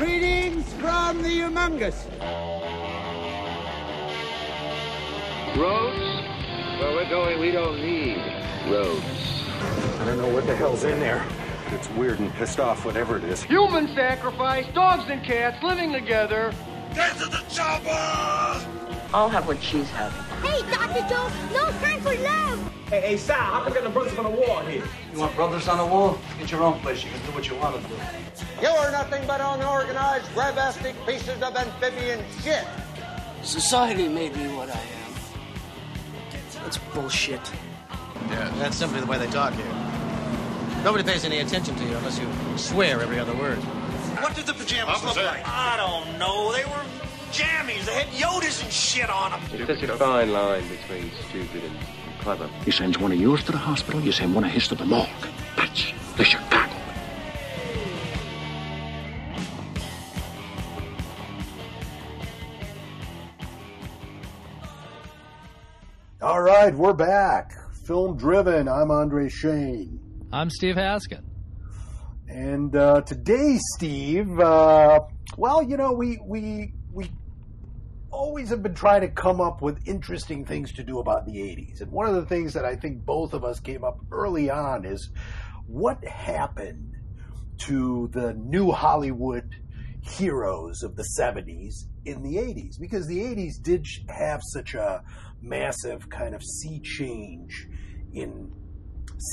Greetings from the humongous. Roads? Where we're going, we don't need roads. I don't know what the hell's in there. It's weird and pissed off, whatever it is. Human sacrifice, dogs and cats living together. Get to the chopper! I'll have what she's having. Hey, Dr. Joe, no time for love! Hey, hey, Sal, how come the brothers on the wall here? You want brothers on the wall? Get your own place. You can do what you want to do. You are nothing but unorganized, grabastic pieces of amphibian shit. Society made me what I am. That's bullshit. Yeah, that's simply the way they talk here. Nobody pays any attention to you unless you swear every other word. What did the pajamas look like? I don't know. They were jammies. They had Yodas and shit on them. It's such a fine line between stupid and clever. He sends one of yours to the hospital, you send one of his to the morgue. That's the Chicago. All right, we're back. Film driven. I'm Andre Shane. I'm Steve Haskin. And uh, today, Steve, uh, well, you know, we we we always have been trying to come up with interesting things to do about the 80s. And one of the things that I think both of us came up early on is what happened to the new Hollywood heroes of the 70s in the 80s? Because the 80s did have such a massive kind of sea change in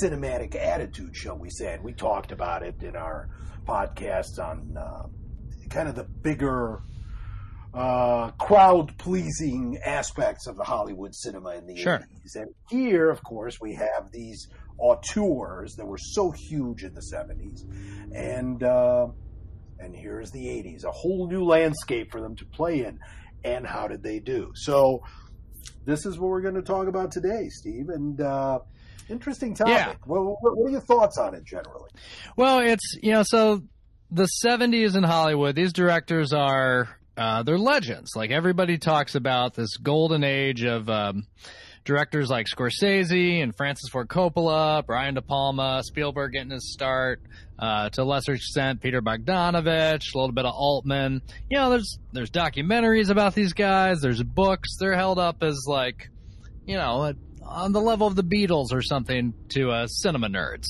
cinematic attitude, shall we say. And we talked about it in our podcasts on uh, kind of the bigger uh, crowd pleasing aspects of the Hollywood cinema in the sure. 80s. And here, of course, we have these auteurs that were so huge in the 70s. And, uh, and here's the 80s, a whole new landscape for them to play in. And how did they do? So, this is what we're going to talk about today, Steve. And, uh, interesting topic. Yeah. Well, what are your thoughts on it generally? Well, it's, you know, so the 70s in Hollywood, these directors are uh, they're legends. Like everybody talks about this golden age of um, directors like Scorsese and Francis Ford Coppola, Brian De Palma, Spielberg getting his start. Uh, to a lesser extent, Peter Bogdanovich, a little bit of Altman. You know, there's there's documentaries about these guys. There's books. They're held up as like, you know, on the level of the Beatles or something to uh, cinema nerds.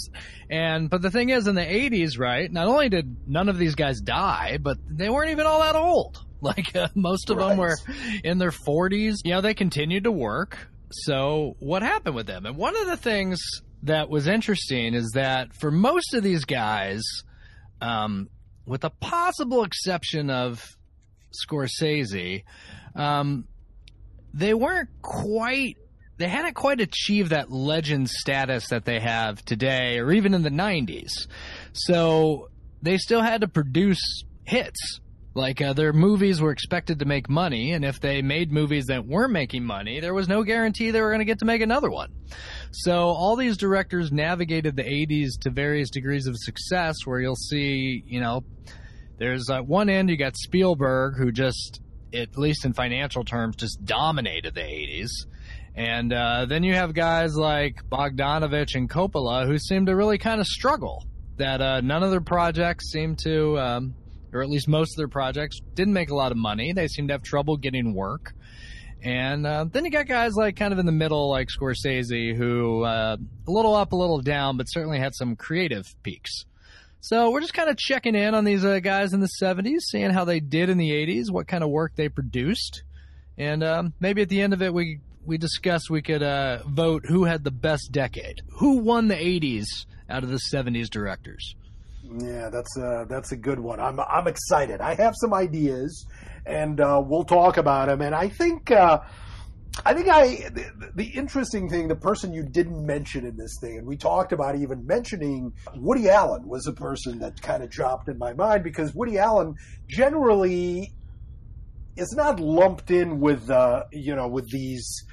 And but the thing is, in the '80s, right? Not only did none of these guys die, but they weren't even all that old. Like uh, most of right. them were in their 40s. You know, they continued to work. So what happened with them? And one of the things that was interesting is that for most of these guys, um, with a possible exception of Scorsese, um, they weren't quite they hadn't quite achieved that legend status that they have today or even in the 90s. So they still had to produce hits. Like uh, their movies were expected to make money, and if they made movies that weren't making money, there was no guarantee they were going to get to make another one. So all these directors navigated the 80s to various degrees of success, where you'll see, you know, there's at one end you got Spielberg, who just, at least in financial terms, just dominated the 80s. And uh, then you have guys like Bogdanovich and Coppola who seem to really kind of struggle. That uh, none of their projects seem to, um, or at least most of their projects, didn't make a lot of money. They seemed to have trouble getting work. And uh, then you got guys like kind of in the middle, like Scorsese, who uh, a little up, a little down, but certainly had some creative peaks. So we're just kind of checking in on these uh, guys in the 70s, seeing how they did in the 80s, what kind of work they produced. And um, maybe at the end of it, we we discussed we could uh, vote who had the best decade. Who won the 80s out of the 70s directors? Yeah, that's a, that's a good one. I'm I'm excited. I have some ideas, and uh, we'll talk about them. And I think uh, I think I the, the, interesting thing, the person you didn't mention in this thing, and we talked about even mentioning Woody Allen was a person that kind of dropped in my mind because Woody Allen generally is not lumped in with uh, you know with these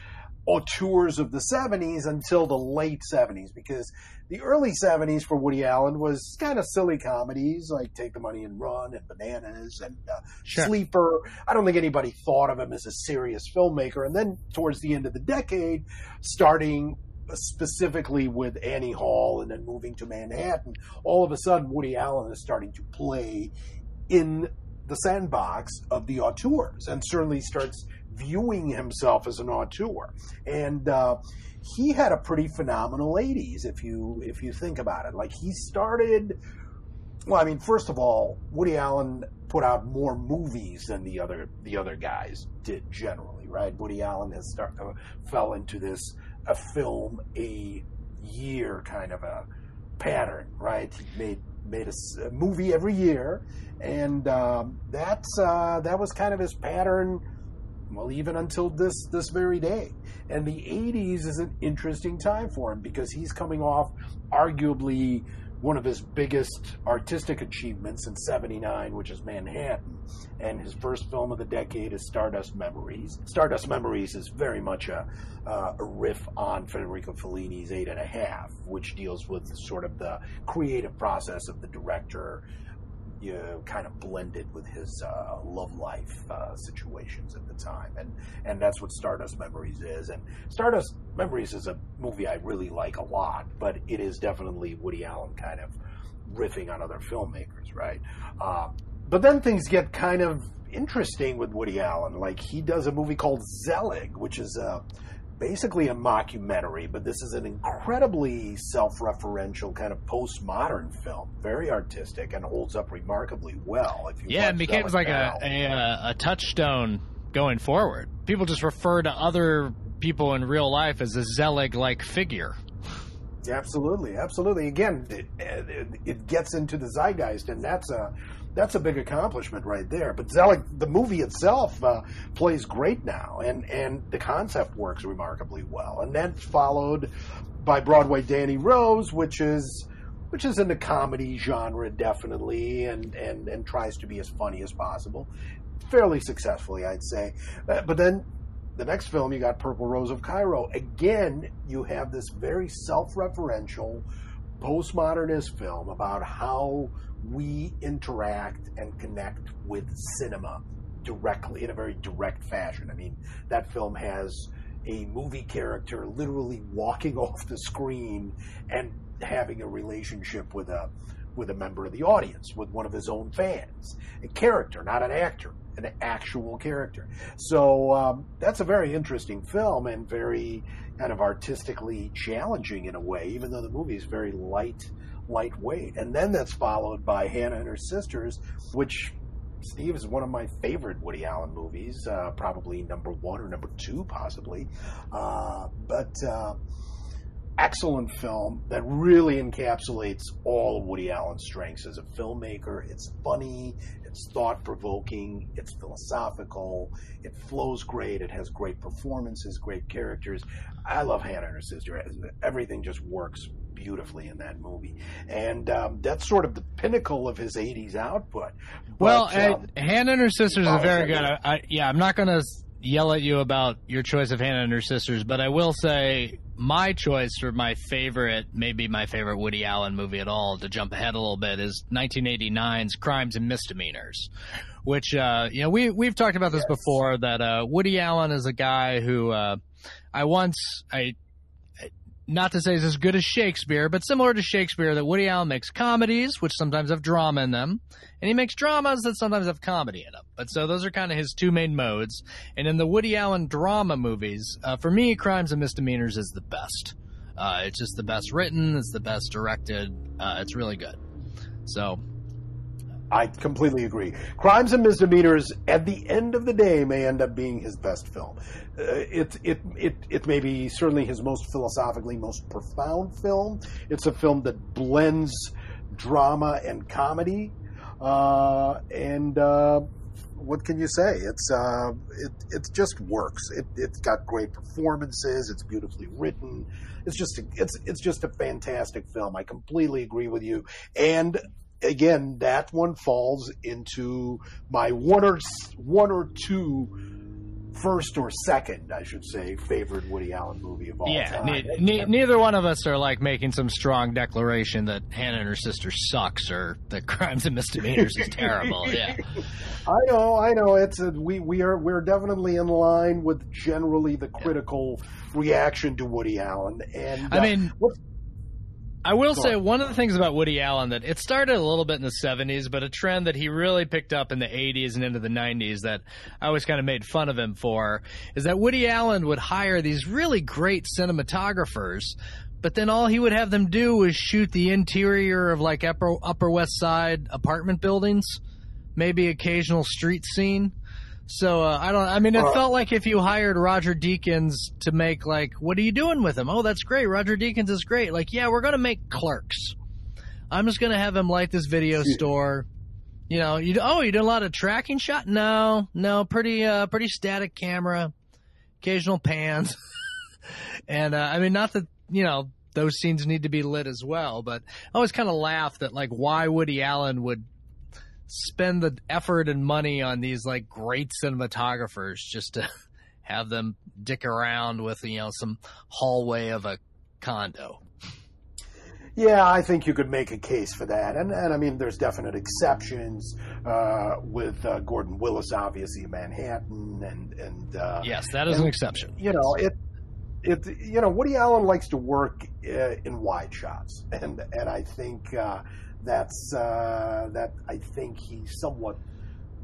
auteurs of the 70s until the late 70s because the early 70s for Woody Allen was kind of silly comedies like Take the Money and Run and Bananas and uh, sure. Sleeper. I don't think anybody thought of him as a serious filmmaker. And then towards the end of the decade, starting specifically with Annie Hall and then moving to Manhattan, all of a sudden Woody Allen is starting to play in the sandbox of the auteurs and certainly starts viewing himself as an auteur. And uh, he had a pretty phenomenal 80s if you if you think about it. Like he started well, I mean, first of all, Woody Allen put out more movies than the other the other guys did generally, right? Woody Allen has start, uh, fell into this a film a year kind of a pattern, right? He made made a, a movie every year, and um, that's uh, that was kind of his pattern. Well, even until this this very day, and the '80s is an interesting time for him because he's coming off arguably one of his biggest artistic achievements in 79, which is Manhattan. And his first film of the decade is Stardust Memories. Stardust Memories is very much a, uh, a riff on Federico Fellini's Eight and a Half, which deals with sort of the creative process of the director you know, kind of blended with his uh, love life uh, situations at the time, and and that's what Stardust Memories is. And Stardust Memories is a movie I really like a lot, but it is definitely Woody Allen kind of riffing on other filmmakers, right? Uh, but then things get kind of interesting with Woody Allen. Like he does a movie called Zelig, which is a basically a mockumentary, but this is an incredibly self-referential kind of postmodern film, very artistic and holds up remarkably well. If you yeah, it becomes like a, a, uh, a touchstone going forward. People just refer to other people in real life as a Zelig-like figure. Absolutely, absolutely. Again, it, it, it, gets into the zeitgeist, and that's a that's a big accomplishment right there. But Zelig, the movie itself uh, plays great now, and and the concept works remarkably well. And that's followed by Broadway Danny Rose, which is which is in the comedy genre definitely, and and and tries to be as funny as possible, fairly successfully, I'd say. Uh, but then the next film, you got Purple Rose of Cairo. Again, you have this very self-referential postmodernist film about how we interact and connect with cinema directly in a very direct fashion. I mean, that film has a movie character literally walking off the screen and having a relationship with a with a member of the audience, with one of his own fans. A character, not an actor, an actual character. So um, that's a very interesting film and very kind of artistically challenging in a way, even though the movie is very light lightweight. And then that's followed by Hannah and her sisters, which Steve is one of my favorite Woody Allen movies, uh, probably number one or number two, possibly. Uh, but uh, excellent film that really encapsulates all of Woody Allen's strengths as a filmmaker. It's funny, it's thought provoking, it's philosophical, it flows great, it has great performances, great characters. I love Hannah and her sister. Everything just works beautifully in that movie, and um, that's sort of the pinnacle of his '80s output. Well, um, Hannah and her sisters oh, is very good. I, I, yeah, I'm not going to yell at you about your choice of Hannah and her sisters, but I will say my choice for my favorite, maybe my favorite Woody Allen movie at all, to jump ahead a little bit, is 1989's Crimes and Misdemeanors. Which uh, you know we we've talked about this yes. before that uh, Woody Allen is a guy who uh, I once I not to say it's as good as Shakespeare, but similar to Shakespeare, that Woody Allen makes comedies, which sometimes have drama in them, and he makes dramas that sometimes have comedy in them. But so those are kind of his two main modes. And in the Woody Allen drama movies, uh, for me, Crimes and Misdemeanors is the best. Uh, it's just the best written, it's the best directed, uh, it's really good. So I completely agree. Crimes and Misdemeanors, at the end of the day, may end up being his best film. Uh, it, it, it, it may be certainly his most philosophically most profound film. It's a film that blends drama and comedy. Uh, and uh, what can you say? It's uh, it it just works. It it's got great performances. It's beautifully written. It's just a, it's it's just a fantastic film. I completely agree with you. And again, that one falls into my one or one or two first or second, I should say, favorite Woody Allen movie of all yeah, time. Ne- ne- neither one of us are like making some strong declaration that Hannah and her sister sucks or that Crimes and Misdemeanors is terrible. Yeah, I know, I know. It's a, we we are we're definitely in line with generally the critical yeah. reaction to Woody Allen. And I uh, mean, I will say one of the things about Woody Allen that it started a little bit in the 70s, but a trend that he really picked up in the 80s and into the 90s that I always kind of made fun of him for is that Woody Allen would hire these really great cinematographers, but then all he would have them do was shoot the interior of like upper Upper West Side apartment buildings, maybe occasional street scene. So uh, I don't. I mean, it Uh, felt like if you hired Roger Deakins to make like, what are you doing with him? Oh, that's great. Roger Deakins is great. Like, yeah, we're gonna make Clerks. I'm just gonna have him light this video store. You know, you oh, you did a lot of tracking shot? No, no, pretty uh, pretty static camera, occasional pans, and uh, I mean, not that you know those scenes need to be lit as well, but I always kind of laugh that like why Woody Allen would spend the effort and money on these like great cinematographers just to have them dick around with you know some hallway of a condo. Yeah, I think you could make a case for that, and and I mean, there's definite exceptions uh, with uh, Gordon Willis, obviously Manhattan, and and uh, Yes, that is and, an exception. You know, it it you know Woody Allen likes to work uh, in wide shots, and and I think uh, that's uh, that I think he somewhat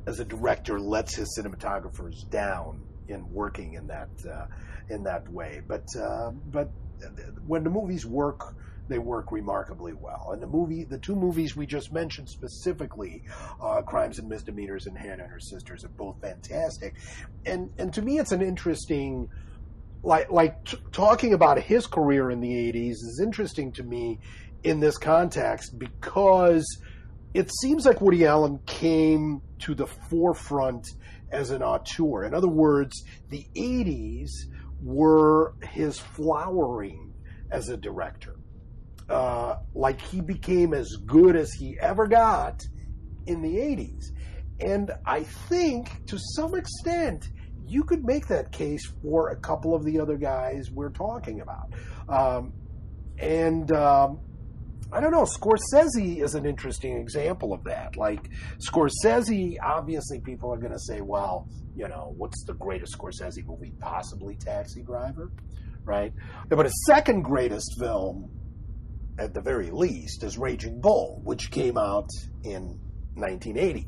as a director lets his cinematographers down in working in that uh, in that way, but uh, but when the movies work they work remarkably well. And the movie, the two movies we just mentioned specifically, uh, Crimes and Misdemeanors and Hannah and Her Sisters, are both fantastic. And and to me, it's an interesting, like like t- talking about his career in the '80s is interesting to me in this context because it seems like Woody Allen came to the forefront as an auteur. In other words, the '80s were his flowering as a director. Uh, like he became as good as he ever got in the 80s. And I think to some extent, you could make that case for a couple of the other guys we're talking about. Um, and um, I don't know, Scorsese is an interesting example of that. Like, Scorsese, obviously, people are going to say, well, you know, what's the greatest Scorsese movie? Possibly Taxi Driver, right? But his second greatest film at the very least, is Raging Bull, which came out in 1980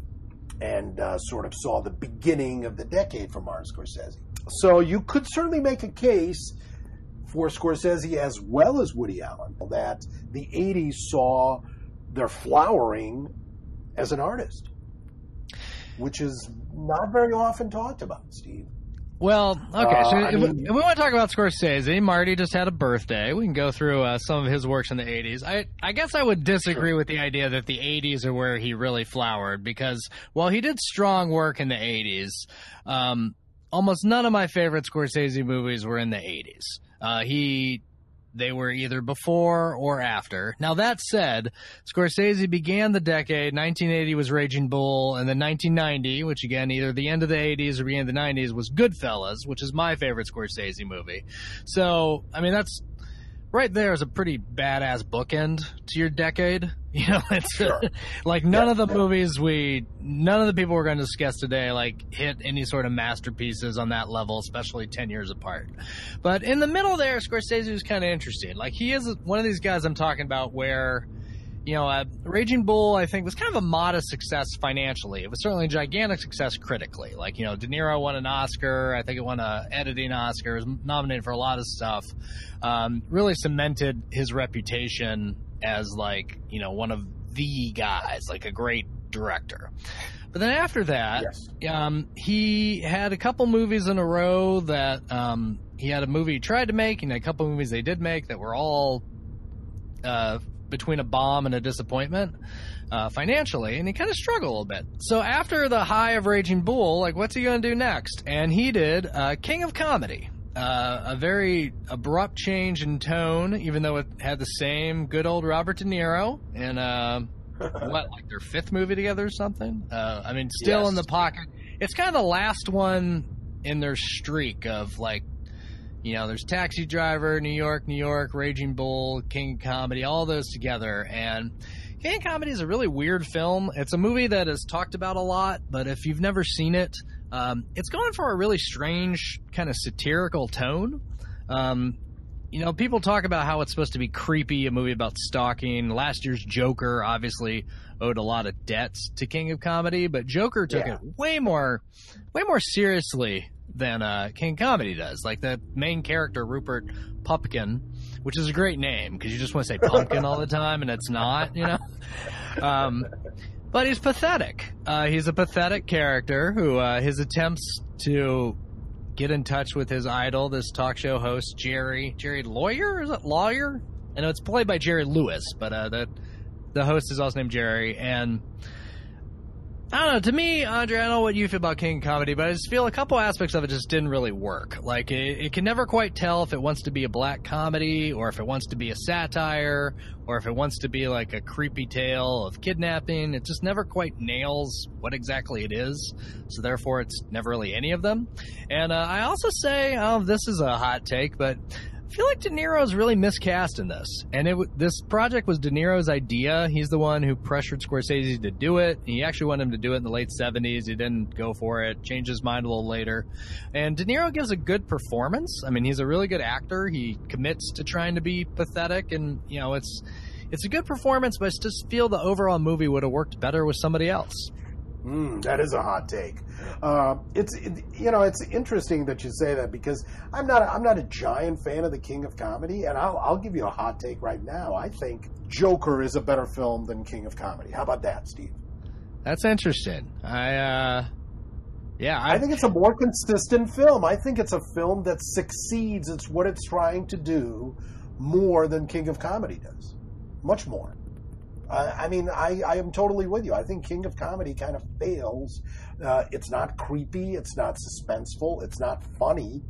and uh, sort of saw the beginning of the decade for Martin Scorsese. So you could certainly make a case for Scorsese as well as Woody Allen that the 80s saw their flowering as an artist, which is not very often talked about, Steve. Well, okay. Uh, so I if, mean- if we want to talk about Scorsese, Marty just had a birthday. We can go through uh, some of his works in the '80s. I, I guess I would disagree with the idea that the '80s are where he really flowered because while he did strong work in the '80s, um, almost none of my favorite Scorsese movies were in the '80s. Uh, he they were either before or after. Now that said, Scorsese began the decade. 1980 was Raging Bull, and then 1990, which again either the end of the 80s or beginning of the 90s, was Goodfellas, which is my favorite Scorsese movie. So I mean that's right there is a pretty badass bookend to your decade. You know, it's like none of the movies we, none of the people we're going to discuss today, like hit any sort of masterpieces on that level, especially ten years apart. But in the middle there, Scorsese was kind of interesting. Like he is one of these guys I'm talking about where. You know, uh, Raging Bull, I think, was kind of a modest success financially. It was certainly a gigantic success critically. Like, you know, De Niro won an Oscar. I think it won a editing Oscar. It was nominated for a lot of stuff. Um, really cemented his reputation as like you know one of the guys, like a great director. But then after that, um, he had a couple movies in a row that um, he had a movie he tried to make, and a couple movies they did make that were all uh, between a bomb and a disappointment uh, financially, and he kind of struggled a little bit. So after the high of Raging Bull, like what's he going to do next? And he did uh, King of Comedy. Uh, a very abrupt change in tone, even though it had the same good old Robert De Niro in uh, what, like their fifth movie together or something. Uh, I mean, still Yes. in the pocket. It's kind of the last one in their streak of like, you know, there's Taxi Driver, New York, New York, Raging Bull, King of Comedy, all those together, and King of Comedy is a really weird film. It's a movie that is talked about a lot, but if you've never seen it, um, it's going for a really strange kind of satirical tone. Um, you know, people talk about how it's supposed to be creepy, a movie about stalking. Last year's Joker obviously owed a lot of debts to King of Comedy, but Joker took Yeah. it way more, way more seriously than uh, King Comedy does. Like the main character, Rupert Pupkin, which is a great name because you just want to say pumpkin all the time, and it's not, you know. Um, but he's pathetic. Uh, he's a pathetic character who uh, his attempts to get in touch with his idol, this talk show host Jerry Jerry Lawyer, is it Lawyer? I know it's played by Jerry Lewis, but uh, the the host is also named Jerry, and I don't know. To me, Andre, I don't know what you feel about King Comedy, but I just feel a couple aspects of it just didn't really work. Like it, it can never quite tell if it wants to be a black comedy, or if it wants to be a satire, or if it wants to be like a creepy tale of kidnapping. It just never quite nails what exactly it is. So therefore, it's never really any of them. And uh, I also say, oh, this is a hot take, but feel like De Niro is really miscast in this. And it this project was De Niro's idea. He's the one who pressured Scorsese to do it. He actually wanted him to do it in the late 70s. He didn't go for it, changed his mind a little later. And De Niro gives a good performance. I mean, he's a really good actor. He commits to trying to be pathetic and, you know, it's it's a good performance, but I just feel the overall movie would have worked better with somebody else. Mm, that is a hot take. Uh, it's it, you know it's interesting that you say that because I'm not a, I'm not a giant fan of the King of Comedy, and I'll I'll give you a hot take right now. I think Joker is a better film than King of Comedy. How about that, Steve? That's interesting. I uh yeah, I, I think it's a more consistent film. I think it's a film that succeeds. It's what it's trying to do more than King of Comedy does, much more. Uh, I mean, I, I am totally with you. I think King of Comedy kind of fails. Uh, it's not creepy. It's not suspenseful. It's not funny.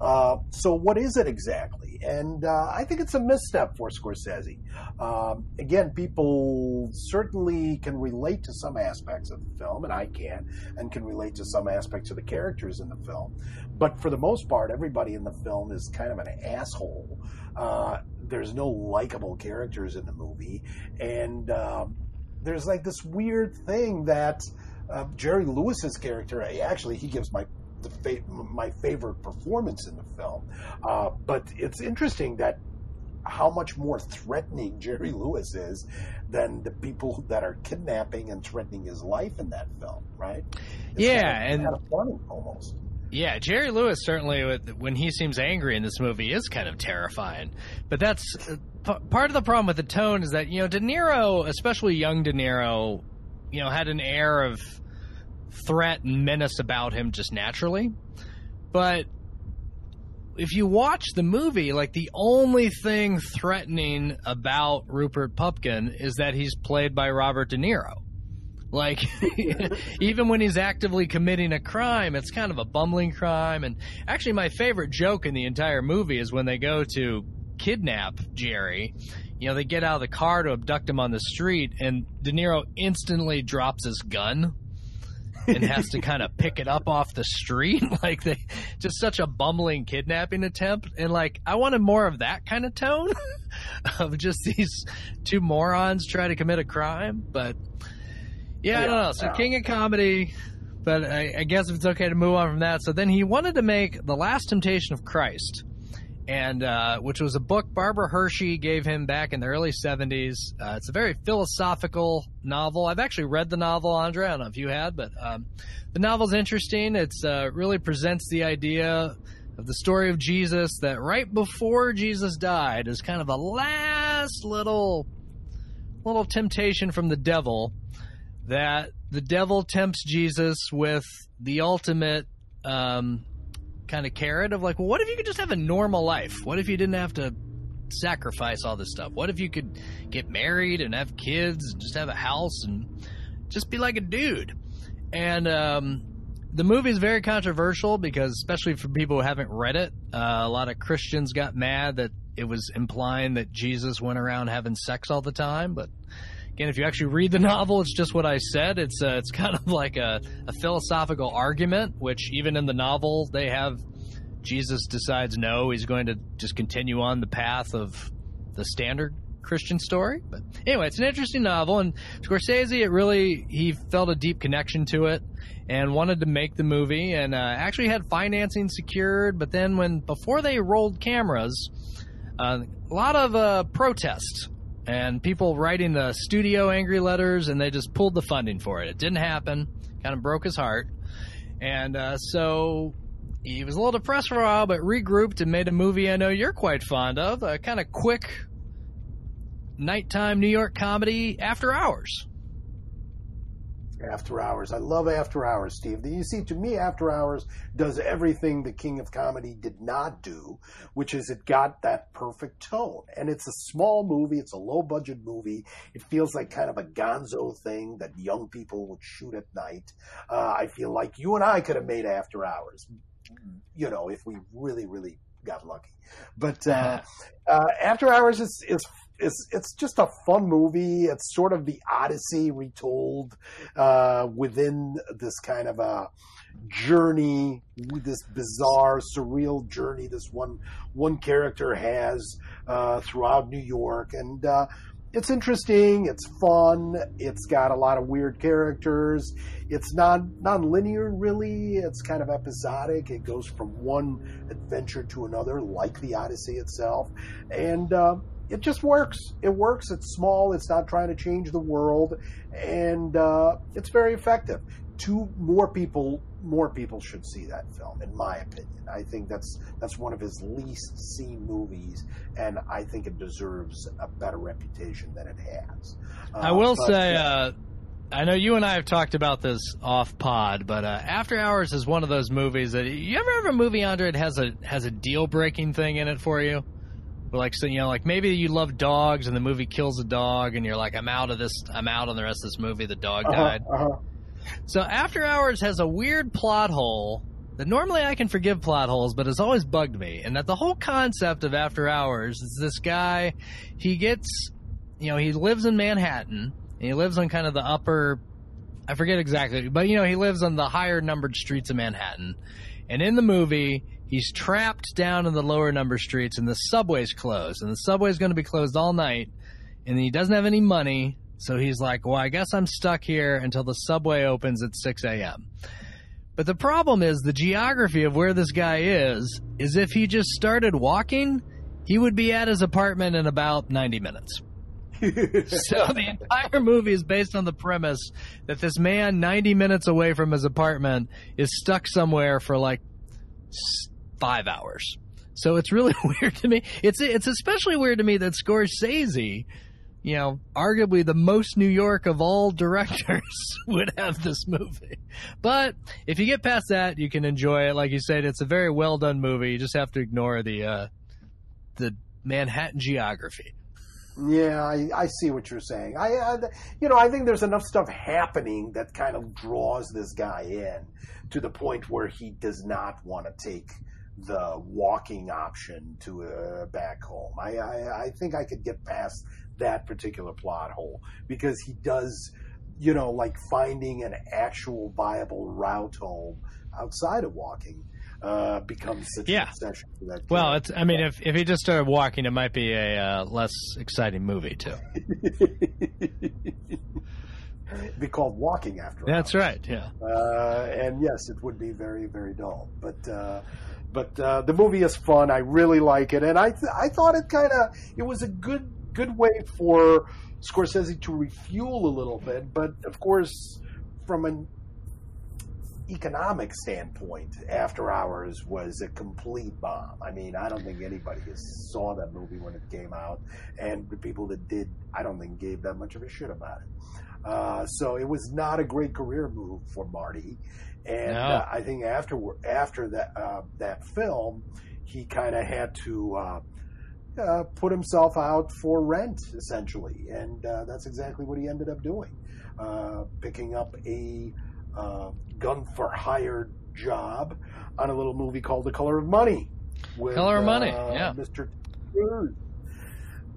Uh, so, what is it exactly? And uh, I think it's a misstep for Scorsese. Um, again, people certainly can relate to some aspects of the film, and I can, and can relate to some aspects of the characters in the film. But for the most part, everybody in the film is kind of an asshole. Uh, there's no likable characters in the movie, and um, there's like this weird thing that uh, Jerry Lewis's character actually he gives my the fa- my favorite performance in the film. Uh, but it's interesting that how much more threatening Jerry Lewis is than the people that are kidnapping and threatening his life in that film, right? It's yeah, kind of, and kind of funny almost. Yeah, Jerry Lewis certainly, when he seems angry in this movie, is kind of terrifying. But that's uh, part of the problem with the tone is that you know De Niro, especially young De Niro, you know, had an air of threat and menace about him just naturally. But if you watch the movie, like the only thing threatening about Rupert Pupkin is that he's played by Robert De Niro. Like, even when he's actively committing a crime, it's kind of a bumbling crime. And actually, my favorite joke in the entire movie is when they go to kidnap Jerry. You know, they get out of the car to abduct him on the street, and De Niro instantly drops his gun and has to kind of pick it up off the street. like they just such a bumbling kidnapping attempt. And like I wanted more of that kind of tone of just these two morons try to commit a crime. But yeah, I don't know. So King of Comedy, but I, I guess if it's okay to move on from that. So then he wanted to make The Last Temptation of Christ. And uh, which was a book Barbara Hershey gave him back in the early 70s. Uh, it's a very philosophical novel. I've actually read the novel, Andre. I don't know if you had, but um, the novel's interesting. It uh, really presents the idea of the story of Jesus that right before Jesus died is kind of a last little little temptation from the devil that the devil tempts Jesus with the ultimate um, kind of carrot of like, well, what if you could just have a normal life? What if you didn't have to sacrifice all this stuff? What if you could get married and have kids and just have a house and just be like a dude? And um, the movie is very controversial because, especially for people who haven't read it, uh, a lot of Christians got mad that it was implying that Jesus went around having sex all the time, but again, if you actually read the novel, it's just what I said. It's uh, it's kind of like a, a philosophical argument, which even in the novel they have. Jesus decides no, he's going to just continue on the path of the standard Christian story. But anyway, it's an interesting novel, and Scorsese, it really he felt a deep connection to it and wanted to make the movie, and uh, actually had financing secured. But then when before they rolled cameras, Uh, a lot of uh, protests and people writing the studio angry letters, and they just pulled the funding for it. It didn't happen. Kind of broke his heart. And uh, so he was a little depressed for a while, but regrouped and made a movie I know you're quite fond of, a kind of quick nighttime New York comedy, After Hours. After Hours. I love After Hours, Steve. You see, to me, After Hours does everything the King of Comedy did not do, which is it got that perfect tone. And it's a small movie, it's a low budget movie. It feels like kind of a gonzo thing that young people would shoot at night. Uh, I feel like you and I could have made After Hours, you know, if we really, really got lucky. But uh, uh, After Hours is, is it's it's just a fun movie. It's sort of the Odyssey retold uh, within this kind of a journey, this bizarre, surreal journey this one one character has uh, throughout New York, and uh, it's interesting. It's fun. It's got a lot of weird characters. It's not non-linear, really. It's kind of episodic. It goes from one adventure to another, like the Odyssey itself, and uh, it just works. It works. It's small. It's not trying to change the world, and uh, it's very effective. Two more people, more people should see that film, in my opinion. I think that's that's one of his least seen movies, and I think it deserves a better reputation than it has. Uh, I will but, say. Uh, I know you and I have talked about this off pod, but uh, After Hours is one of those movies that you ever have a movie under it has a has a deal breaking thing in it for you. But like so, you know, like maybe you love dogs and the movie kills a dog, and you're like, I'm out of this. I'm out on the rest of this movie. The dog uh-huh, died. Uh-huh. So After Hours has a weird plot hole that normally I can forgive plot holes, but has always bugged me. And that the whole concept of After Hours is this guy, he gets, you know, he lives in Manhattan, and he lives on kind of the upper, I forget exactly, but you know, he lives on the higher numbered streets of Manhattan. And in the movie, he's trapped down in the lower number streets and the subway's closed and the subway's going to be closed all night and he doesn't have any money so he's like well i guess i'm stuck here until the subway opens at 6 a.m but the problem is the geography of where this guy is is if he just started walking he would be at his apartment in about 90 minutes. So the entire movie is based on the premise that this man 90 minutes away from his apartment is stuck somewhere for like five hours. So it's really weird to me. It's it's especially weird to me that Scorsese, you know, arguably the most New York of all directors, would have this movie. But if you get past that, you can enjoy it. Like you said, it's a very well done movie. You just have to ignore the uh, the Manhattan geography. Yeah, I, I see what you're saying. I, I, you know, I think there's enough stuff happening that kind of draws this guy in to the point where he does not want to take the walking option to uh, back home. I, I, I think I could get past that particular plot hole because he does, you know, like finding an actual viable route home outside of walking uh, becomes such yeah. an obsession for that. Well, it's. I mean, if if he just started walking, it might be a uh, less exciting movie too. It'd be called Walking After. That's hours. right. Yeah. Uh, and yes, it would be very very dull, but. Uh, but uh, the movie is fun. I really like it, and I th- I thought it kind of it was a good good way for Scorsese to refuel a little bit. But of course, from an economic standpoint, After Hours was a complete bomb. I mean, I don't think anybody saw that movie when it came out, and the people that did, I don't think gave that much of a shit about it. Uh, so it was not a great career move for Marty. And No. uh, I think after after that uh, that film, he kind of had to uh, uh, put himself out for rent essentially, and uh, that's exactly what he ended up doing, uh, picking up a uh, gun for hire job on a little movie called The Color of Money. With, Color of Money, yeah. Mr.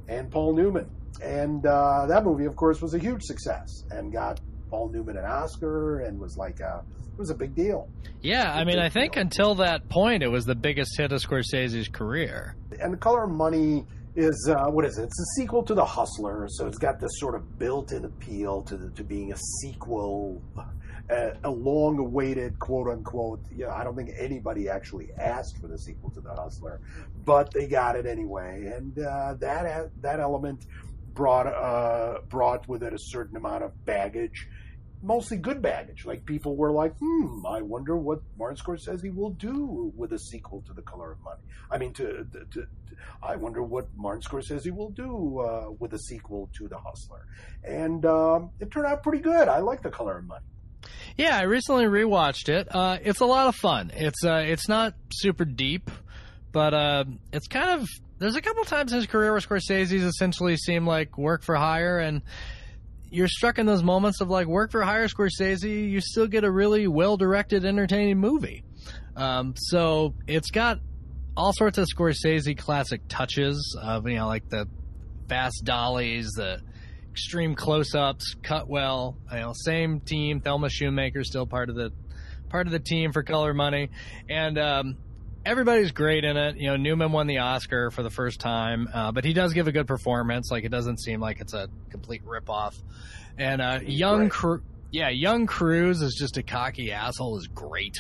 And Paul Newman. And uh, that movie, of course, was a huge success and got Paul Newman an Oscar and was like a, was a big deal. Yeah, I mean, I think until that point, it was the biggest hit of Scorsese's career. And The Color of Money is uh, what is it? It's a sequel to The Hustler, so it's got this sort of built-in appeal to the, to being a sequel a, a long-awaited quote unquote. Yeah, I don't think anybody actually asked for the sequel to The Hustler, but they got it anyway, and uh, that that element brought uh, brought with it a certain amount of baggage. Mostly good baggage. Like people were like, "Hmm, I wonder what Martin Scorsese will do with a sequel to The Color of Money." I mean, to, to, to I wonder what Martin Scorsese will do uh, with a sequel to The Hustler, and um, it turned out pretty good. I like The Color of Money. Yeah, I recently rewatched it. Uh, it's a lot of fun. It's uh, it's not super deep, but uh, it's kind of. There's a couple times in his career where Scorsese's essentially seemed like work for hire, and you're struck in those moments of like work for hire Scorsese. You still get a really well directed, entertaining movie. Um, so it's got all sorts of Scorsese classic touches of you know like the fast dollies, the extreme close-ups, cut well. You know, same team. Thelma Schoonmaker still part of the part of the team for Color Money, and um, everybody's great in it. You know, Newman won the Oscar for the first time, uh, but he does give a good performance. Like it doesn't seem like it's a complete ripoff. And uh, young, right. Cru- yeah, young Cruise is just a cocky asshole. Is great.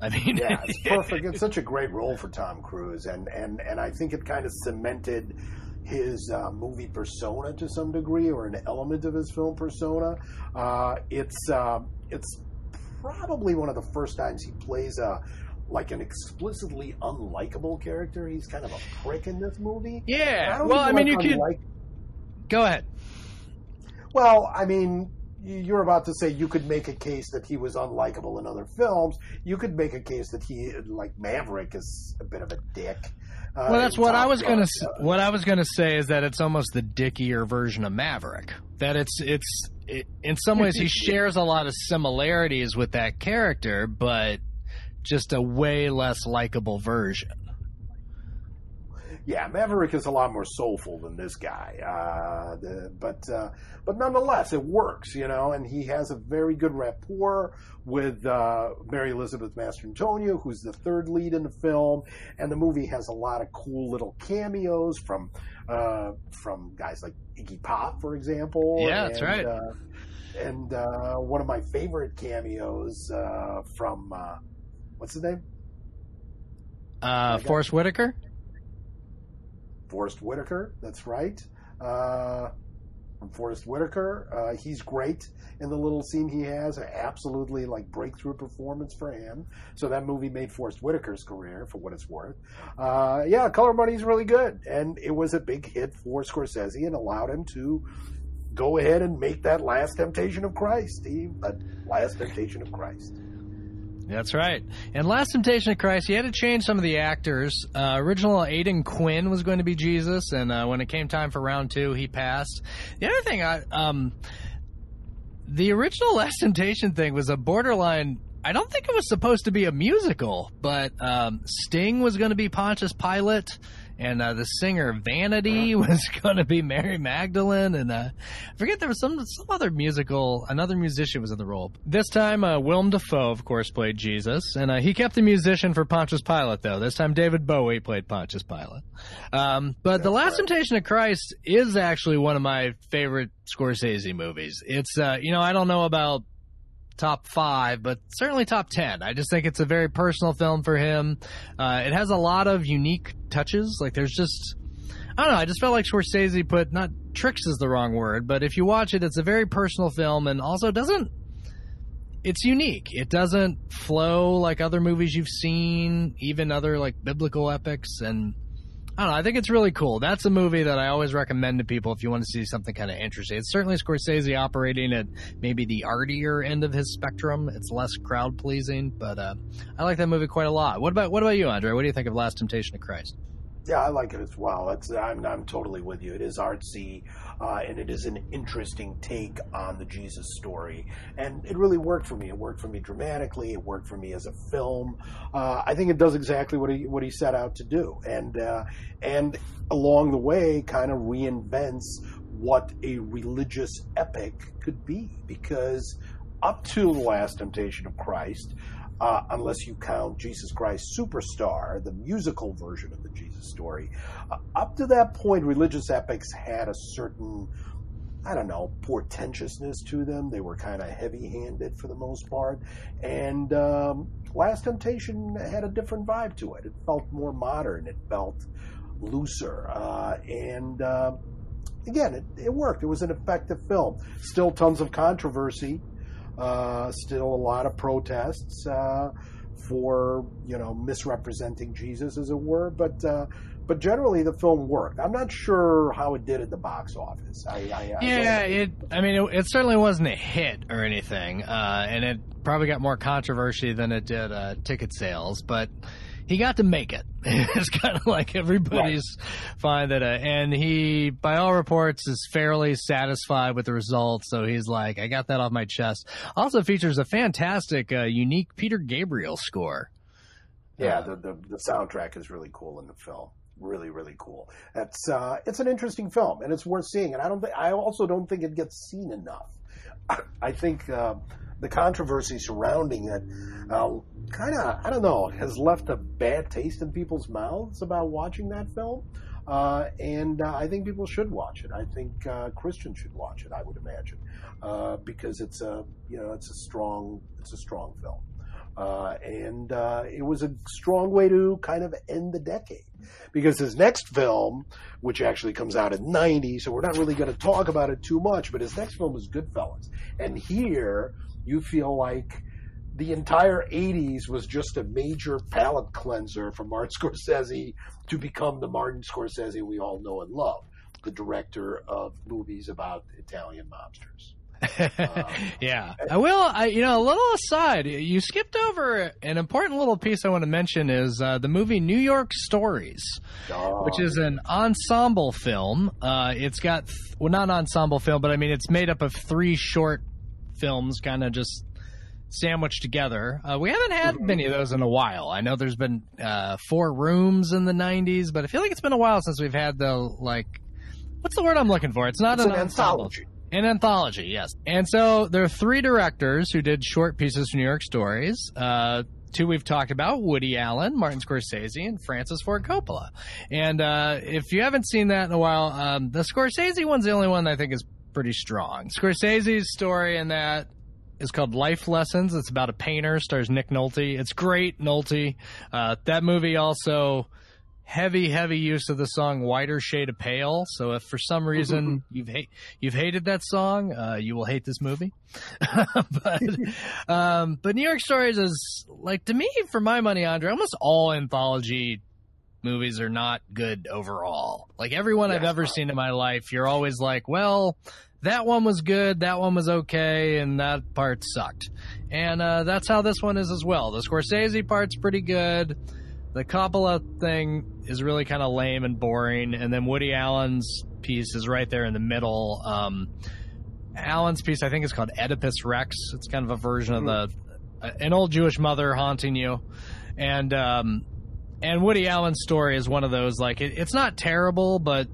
I mean, yeah, it's perfect. It's such a great role for Tom Cruise, and and and I think it kind of cemented his uh, movie persona to some degree, or an element of his film persona. Uh, it's uh, it's probably one of the first times he plays a like an explicitly unlikable character. He's kind of a prick in this movie. Yeah. Well, I mean, you could unlike- go ahead. Well, I mean, you're about to say you could make a case that he was unlikable in other films. You could make a case that he, like Maverick, is a bit of a dick. Uh, well, that's what I was gonna. Uh, what I was gonna say is that it's almost the dickier version of Maverick. That it's it's it, in some ways he shares a lot of similarities with that character, but just a way less likable version. Yeah, Maverick is a lot more soulful than this guy, uh, the, but uh, but nonetheless, it works, you know. And he has a very good rapport with uh, Mary Elizabeth Mastrantonio, who's the third lead in the film. And the movie has a lot of cool little cameos from uh, from guys like Iggy Pop, for example. Yeah, and, that's right. Uh, and uh, one of my favorite cameos from what's his name? Uh, Forrest Whitaker. Forrest Whitaker, that's right. Uh, from Forrest Whitaker, uh, he's great in the little scene he has. Absolutely like breakthrough performance for him. So that movie made Forrest Whitaker's career for what it's worth. Uh, yeah, Color Money is really good, and it was a big hit for Scorsese and allowed him to go ahead and make that Last Temptation of Christ, Steve. That Last Temptation of Christ. That's right. And Last Temptation of Christ, he had to change some of the actors. Uh, original Aidan Quinn was going to be Jesus, and uh, when it came time for round two, he passed. The other thing, I um, the original Last Temptation thing was a borderline. I don't think it was supposed to be a musical, but um, Sting was going to be Pontius Pilate and uh, the singer Vanity was going to be Mary Magdalene, and uh, I forget there was some some other musical, another musician was in the role. This time, uh, Willem Dafoe, of course, played Jesus, and uh, he kept the musician for Pontius Pilate, though. This time, David Bowie played Pontius Pilate. Um, but That's The Last right. Temptation of Christ is actually one of my favorite Scorsese movies. It's, uh, you know, I don't know about top five, but certainly top ten. I just think it's a very personal film for him. Uh, it has a lot of unique touches. Like there's just I don't know. I just felt like Scorsese put not tricks is the wrong word, but if you watch it, it's a very personal film, and also doesn't. It's unique. It doesn't flow like other movies you've seen, even other like biblical epics, and I don't know. I think it's really cool. That's a movie that I always recommend to people if you want to see something kind of interesting. It's certainly Scorsese operating at maybe the artier end of his spectrum. It's less crowd pleasing, but uh, I like that movie quite a lot. What about what about you, Andre? What do you think of Last Temptation of Christ? Yeah, I like it as well. It's, I'm, I'm totally with you. It is artsy, uh, and it is an interesting take on the Jesus story. And it really worked for me. It worked for me dramatically. It worked for me as a film. Uh, I think it does exactly what he what he set out to do, and uh, and along the way, kind of reinvents what a religious epic could be. Because up to the Last Temptation of Christ, uh, unless you count Jesus Christ Superstar, the musical version of the Jesus story. Uh, up to that point, religious epics had a certain I don't know, portentousness to them. They were kind of heavy handed for the most part. And um, Last Temptation had a different vibe to it. It felt more modern, it felt looser. Uh, and uh, again, it, it, worked. It was an effective film. Still tons of controversy, uh, still a lot of protests. Uh, for you know misrepresenting Jesus, as it were, but uh, but generally the film worked. I'm not sure how it did at the box office. I, I, yeah, it. I mean, it, it, certainly wasn't a hit or anything, uh, and it probably got more controversy than it did uh, ticket sales. But he got to make it. it's kind of like everybody's right. fine that, uh, and he, by all reports, is fairly satisfied with the results. So he's like, I got that off my chest. Also features a fantastic, uh, unique Peter Gabriel score. Yeah, the, the, the soundtrack is really cool in the film really really cool. It's uh, it's an interesting film and it's worth seeing. And I don't think I also don't think it gets seen enough. I, think uh, the controversy surrounding it uh, kind of I don't know has left a bad taste in people's mouths about watching that film. Uh, and uh, I think people should watch it. I think uh, Christians should watch it. I would imagine because it's a you know it's a strong it's a strong film. Uh, and uh, it was a strong way to kind of end the decade because his next film, which actually comes out in '90, so we're not really going to talk about it too much. But his next film is Goodfellas, and here you feel like the entire 80s was just a major palate cleanser for Martin Scorsese to become the Martin Scorsese we all know and love, the director of movies about Italian mobsters. yeah, I will. I, you know, a little aside, you skipped over an important little piece I want to mention is uh, the movie New York Stories, oh. which is an ensemble film. Uh, it's got th- well, not an ensemble film, but I mean, it's made up of three short films, kind of just sandwiched together. Uh, we haven't had mm-hmm. many of those in a while. I know there's been uh, four rooms in the '90s, but I feel like it's been a while since we've had the like. What's the word I'm looking for? It's not it's an, an anthology. An anthology, yes. And so there are three directors who did short pieces for New York Stories. Uh, two we've talked about Woody Allen, Martin Scorsese, and Francis Ford Coppola. And uh, if you haven't seen that in a while, um, the Scorsese one's the only one I think is pretty strong. Scorsese's story in that is called Life Lessons. It's about a painter, stars Nick Nolte. It's great, Nolte. Uh, that movie also heavy, heavy use of the song "Whiter Shade of Pale." So if for some reason you've hate you've hated that song, uh, you will hate this movie. but um, but New York Stories is like to me, for my money, Andre, almost all anthology movies are not good overall. Like everyone yes, I've ever seen in my life, you're always like, well. That one was good, that one was okay, and that part sucked. And uh, that's how this one is as well. The Scorsese part's pretty good the Coppola thing is really kind of lame and boring, and then Woody Allen's piece is right there in the middle. Um, Allen's piece, I think, is called Oedipus Rex. It's kind of a version mm-hmm. of the uh, an old Jewish mother haunting you, and um, and Woody Allen's story is one of those like it, it's not terrible, but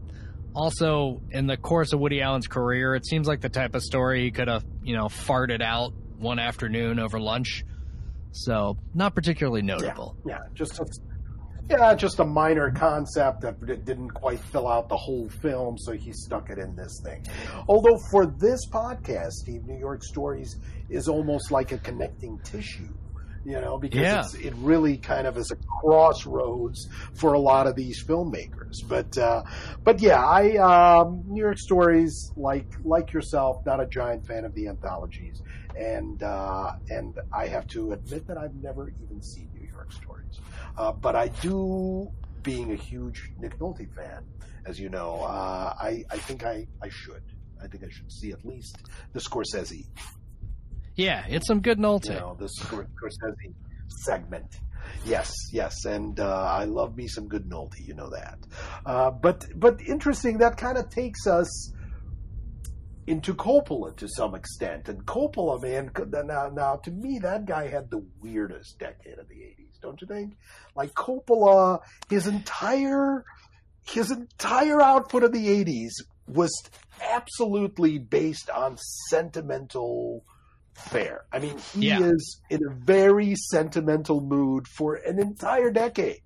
also in the course of Woody Allen's career, it seems like the type of story he could have you know farted out one afternoon over lunch. So not particularly notable. Yeah, yeah just a, yeah, just a minor concept that didn't quite fill out the whole film, so he stuck it in this thing. Although for this podcast, Steve, New York Stories is almost like a connecting tissue you know, because yeah. it really kind of is a crossroads for a lot of these filmmakers. But uh, but yeah, I um, New York Stories, like like yourself, not a giant fan of the anthologies and uh, and I have to admit that I've never even seen New York Stories, uh, but I do. Being a huge Nick Nolte fan, as you know, uh, I I think I I should. I think I should see at least the Scorsese. Yeah, it's some good Nolte. You know, the Scorsese segment. Yes, yes, and uh, I love me some good Nolte. You know that. Uh, but but interesting. That kind of takes us into Coppola to some extent. And Coppola, man, now, now to me, that guy had the weirdest decade of the 80s, don't you think? Like Coppola, his entire, his entire output of the 80s was absolutely based on sentimental fare. I mean, he yeah. is in a very sentimental mood for an entire decade.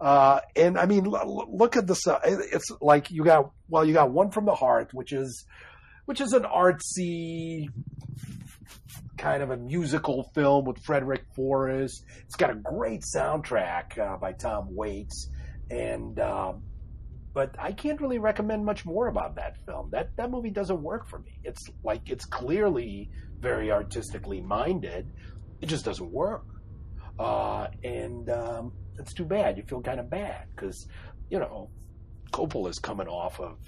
Uh, and I mean, look at this. Uh, it's like you got, well, you got one from the heart, which is which is an artsy kind of a musical film with Frederick Forrest. It's got a great soundtrack uh, by Tom Waits, and um, but I can't really recommend much more about that film. That that movie doesn't work for me. It's like it's clearly very artistically minded. It just doesn't work, uh, and um, it's too bad. You feel kind of bad because you know Coppola is coming off of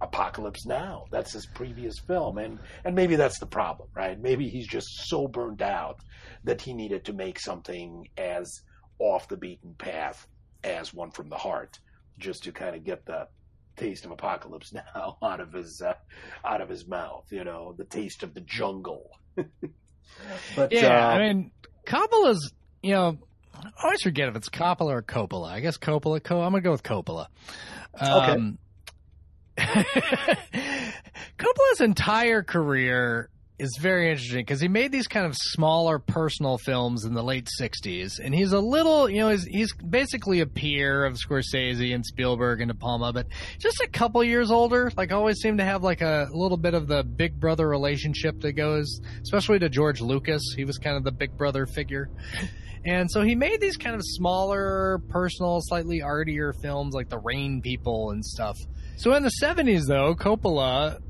Apocalypse Now. That's his previous film, and and maybe that's the problem, right? Maybe he's just so burned out that he needed to make something as off the beaten path as One from the Heart, just to kind of get the taste of Apocalypse Now out of his uh, out of his mouth. You know, the taste of the jungle. but yeah, uh, I mean, Coppola's, you know. I always forget if it's Coppola or Coppola. I guess Coppola. Co- I'm gonna go with Coppola. Um, okay. Coppola's entire career is very interesting because he made these kind of smaller personal films in the late 60s and he's a little you know he's, he's basically a peer of scorsese and spielberg and de palma but just a couple years older like always seemed to have like a little bit of the big brother relationship that goes especially to george lucas. He was kind of the big brother figure. And so he made these kind of smaller personal slightly artier films like the rain people and stuff so in the 70s though coppola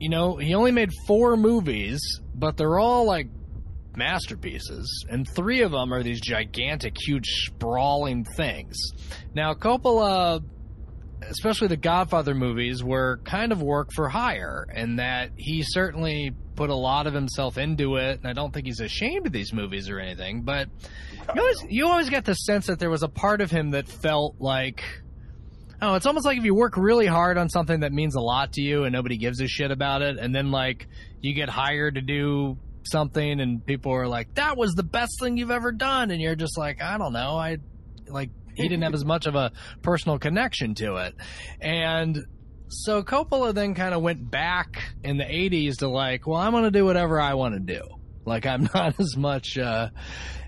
you know, he only made four movies, but they're all like masterpieces, and three of them are these gigantic, huge, sprawling things. Now, Coppola, especially the Godfather movies, were kind of work for hire, and that he certainly put a lot of himself into it, and I don't think he's ashamed of these movies or anything, but you always, you always get the sense that there was a part of him that felt like Oh, it's almost like if you work really hard on something that means a lot to you and nobody gives a shit about it, and then like you get hired to do something and people are like, "That was the best thing you've ever done," and you're just like, "I don't know, I like." He didn't have as much of a personal connection to it, and so Coppola then kind of went back in the 80s to like, well, I'm going to do whatever I want to do. Like, I'm not as much, uh,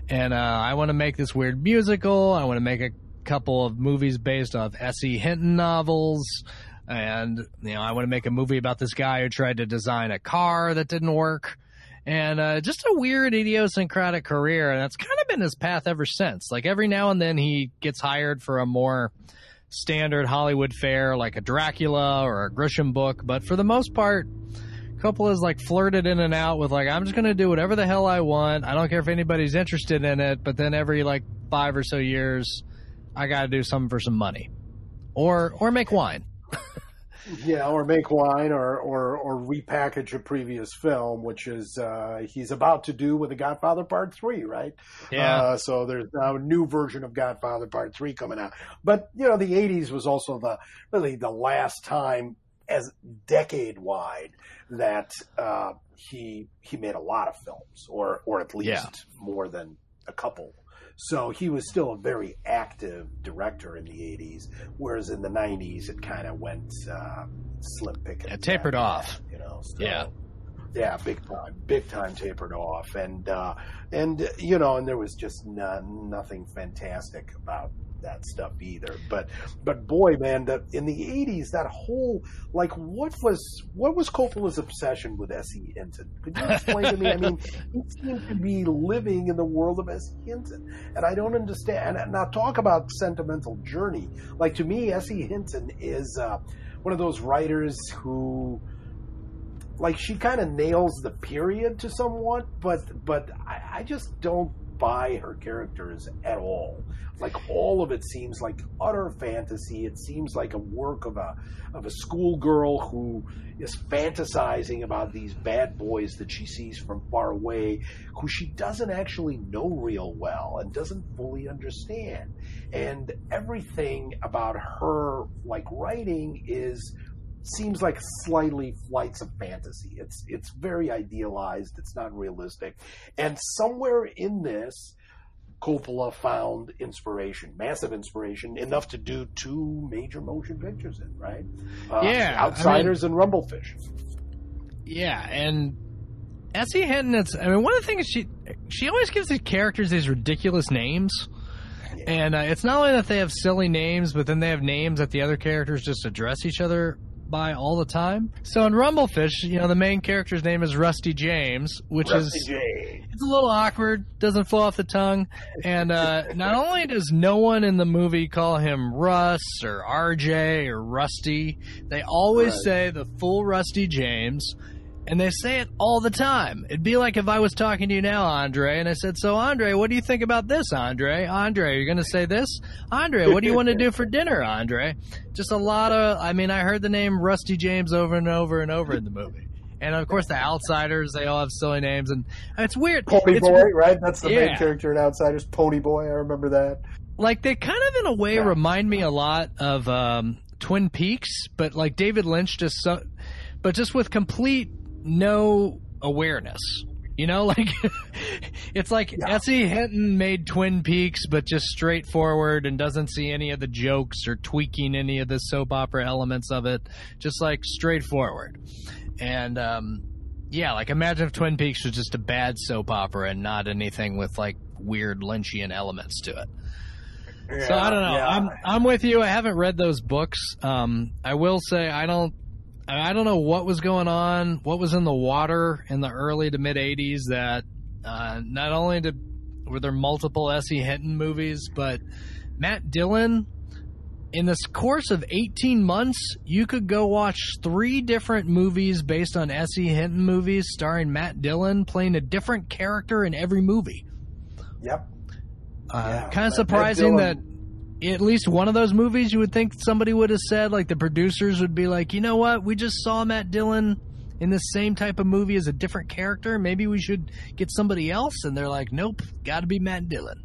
and uh, I want to make this weird musical. I want to make a couple of movies based off S.E. Hinton novels. And, you know, I want to make a movie about this guy who tried to design a car that didn't work. And uh, just a weird, idiosyncratic career. And that's kind of been his path ever since. Like, every now and then he gets hired for a more standard Hollywood fare, like a Dracula or a Grisham book. But for the most part, Coppola's like flirted in and out with like, I'm just going to do whatever the hell I want. I don't care if anybody's interested in it. But then every like five or so years, I got to do something for some money, or or make wine. yeah, or make wine, or or or repackage a previous film, which is uh, he's about to do with The Godfather Part Three, right? Yeah. Uh, so there's now a new version of Godfather Part Three coming out. But you know, the '80s was also the really the last time as decade wide that uh, he he made a lot of films, or or at least yeah. more than a couple so he was still a very active director in the 80s, whereas in the 90s it kind of went uh, slim picking. It tapered off. You know. So, yeah. Yeah, big time, big time tapered off, and uh, and you know, and there was just nothing fantastic about that stuff either. But but boy, man, the, in the '80s, that whole like what was what was Coppola's obsession with S.E. Hinton? Could you explain to me? I mean, he seemed to be living in the world of S.E. Hinton, and I don't understand. And now talk about sentimental journey. Like to me, S.E. Hinton is uh, one of those writers who like she kind of nails the period to somewhat, but but I, I, just don't buy her characters at all. Like all of it seems like utter fantasy. It seems like a work of a of a schoolgirl who is fantasizing about these bad boys that she sees from far away, who she doesn't actually know real well and doesn't fully understand. And everything about her like writing is seems like slightly flights of fantasy. It's it's very idealized. It's not realistic, and somewhere in this, Coppola found inspiration, massive inspiration, enough to do two major motion pictures in right. Uh, yeah, Outsiders I mean, and Rumblefish. Yeah, and. Hinton. It's I mean one of the things she she always gives these characters these ridiculous names. And uh, it's not only that they have silly names, but then they have names that the other characters just address each other by all the time. So in Rumblefish, you know, the main character's name is Rusty James, which Rusty is James. it's a little awkward, doesn't flow off the tongue, and uh, not only does no one in the movie call him Russ or RJ or Rusty, they always Right. say the full Rusty James. And they say it all the time. It'd be like if I was talking to you now, Andre, and I said, "So, Andre, what do you think about this, Andre? Andre, are you're going to say this, Andre? What do you want to do for dinner, Andre?" Just a lot of. I mean, I heard the name Rusty James over and over and over in the movie, and of course, the Outsiders. They all have silly names, and it's weird. Pony It's Boy, right? That's the main character in Outsiders. Pony Boy, I remember that. like they kind of in a way remind me a lot of um, Twin Peaks, but like David Lynch just so, but just with complete no awareness. You know, like it's like S.E. Hinton made Twin Peaks, but just straightforward and doesn't see any of the jokes or tweaking any of the soap opera elements of it. Just like straightforward. And um, yeah, like imagine if Twin Peaks was just a bad soap opera and not anything with like weird Lynchian elements to it. So I don't know. Yeah. I'm I'm with you. I haven't read those books. Um, I will say I don't. I don't know what was going on, what was in the water in the early to mid '80s. That uh, not only did were there multiple S.E. Hinton movies, but Matt Dillon. In this course of 18 months, you could go watch three different movies based on S.E. Hinton movies starring Matt Dillon playing a different character in every movie. Yep. Uh, Yeah, kind of surprising that at least one of those movies you would think somebody would have said, like the producers would be like, you know what, we just saw Matt Dillon in the same type of movie as a different character. Maybe we should get somebody else. And they're like, nope, got to be Matt Dillon.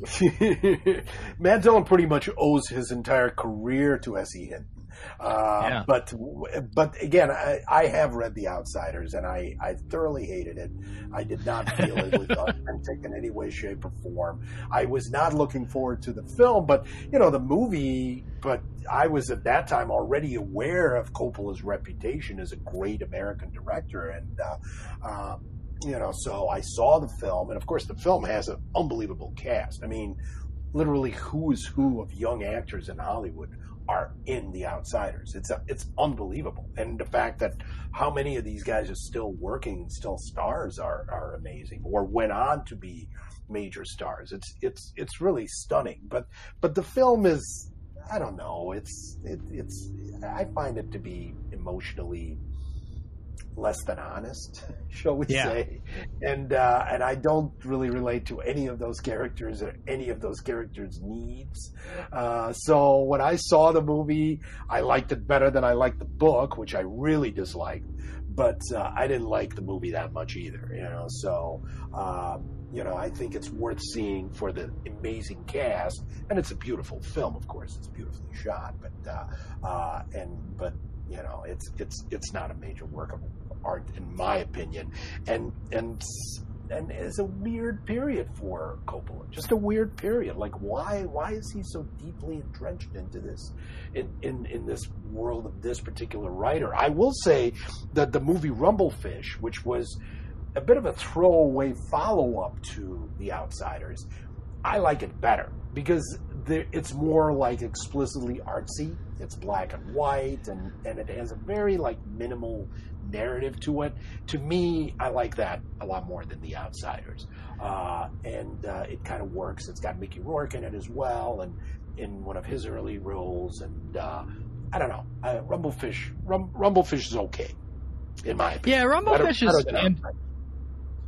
Matt Dillon pretty much owes his entire career to S.E. Uh, Yeah. But but again, I, I have read The Outsiders, and I, I thoroughly hated it. I did not feel it was authentic in any way, shape, or form. I was not looking forward to the film, but you know the movie. But I was at that time already aware of Coppola's reputation as a great American director, and uh, um, you know, so I saw the film, and of course, the film has an unbelievable cast. I mean, literally, who is who of young actors in Hollywood are in The Outsiders? It's a, it's unbelievable, and the fact that how many of these guys are still working, still stars, are are amazing, or went on to be major stars. It's it's it's really stunning. But but the film is. I don't know. It's it, it's. I find it to be emotionally less than honest, shall we Yeah. say? And uh, and I don't really relate to any of those characters or any of those characters' needs. Uh, so when I saw the movie, I liked it better than I liked the book, which I really disliked. But uh, I didn't like the movie that much either, you know. So um, you know, I think it's worth seeing for the amazing cast, and it's a beautiful film. Of course, it's beautifully shot, but uh, uh, and but you know, it's it's it's not a major work of art in my opinion, and and and it's a weird period for Coppola. Just a weird period. Like why why is he so deeply entrenched into this in in in this world of this particular writer? I will say that the movie Rumblefish, which was a bit of a throwaway follow up to The Outsiders, I like it better because there, it's more like explicitly artsy. It's black and white, and, and it has a very like minimal narrative to it. To me, I like that a lot more than The Outsiders, uh, and uh, it kind of works. It's got Mickey Rourke in it as well, and in one of his early roles, and uh, I don't know. Uh, Rumblefish, Rum, Rumblefish is okay, in my opinion. Yeah, Rumblefish is.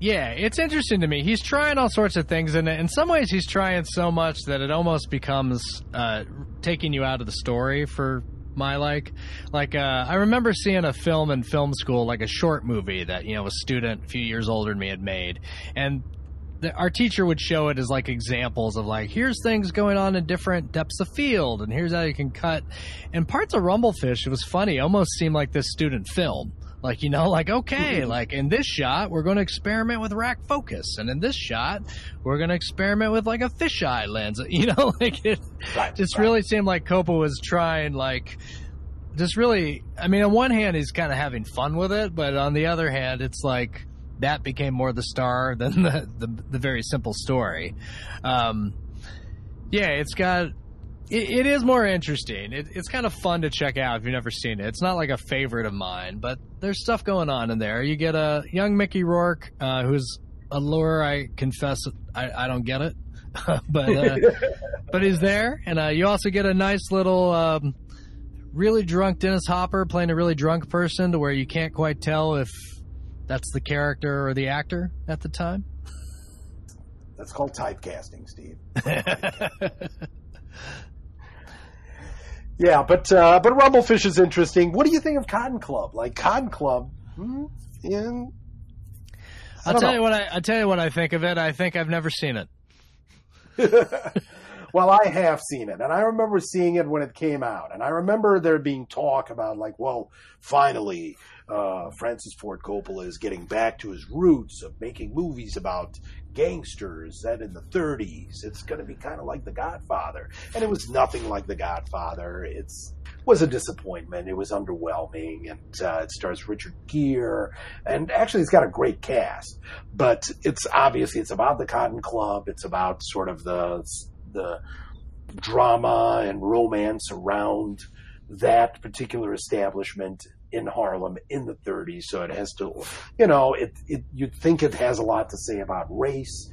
Yeah, it's interesting to me. He's trying all sorts of things, and in some ways, he's trying so much that it almost becomes uh, taking you out of the story for my like. Like, uh, I remember seeing a film in film school, like a short movie that you know a student a few years older than me had made, and our teacher would show it as like examples of like here's things going on in different depths of field, and here's how you can cut. And parts of Rumblefish, it was funny, almost seemed like this student film. Like, you know, like, okay, like in this shot, we're going to experiment with rack focus. And in this shot, we're going to experiment with like a fisheye lens. You know, like it Right, just right. really seemed like Coppola was trying, like, just really, I mean, on one hand, he's kind of having fun with it, but on the other hand, it's like that became more the star than the, the, the very simple story. Um, yeah, it's got, it, it is more interesting. It, it's kind of fun to check out if you've never seen it. It's not like a favorite of mine, but there's stuff going on in there. You get a young Mickey Rourke, uh, who's a lure. I confess, I, I don't get it, but uh, but he's there, and uh, you also get a nice little. Um, really drunk Dennis Hopper playing a really drunk person to where you can't quite tell if that's the character or the actor at the time. That's called typecasting, Steve. yeah, but uh, but Rumblefish is interesting. What do you think of Cotton Club? Like Cotton Club, hmm, yeah. I'll tell know. you what I I'll tell you what I think of it. I think I've never seen it. well, I have seen it, and I remember seeing it when it came out, and I remember there being talk about like, well, finally, uh, Francis Ford Coppola is getting back to his roots of making movies about gangsters set in the 30s. It's going to be kind of like The Godfather, and it was nothing like The Godfather. It's was a disappointment. It was underwhelming, and uh, it stars Richard Gere, and actually, it's got a great cast. But it's obviously it's about the Cotton Club. It's about sort of the the drama and romance around that particular establishment in Harlem in the 30s. So it has to, you know, it, it you'd think it has a lot to say about race.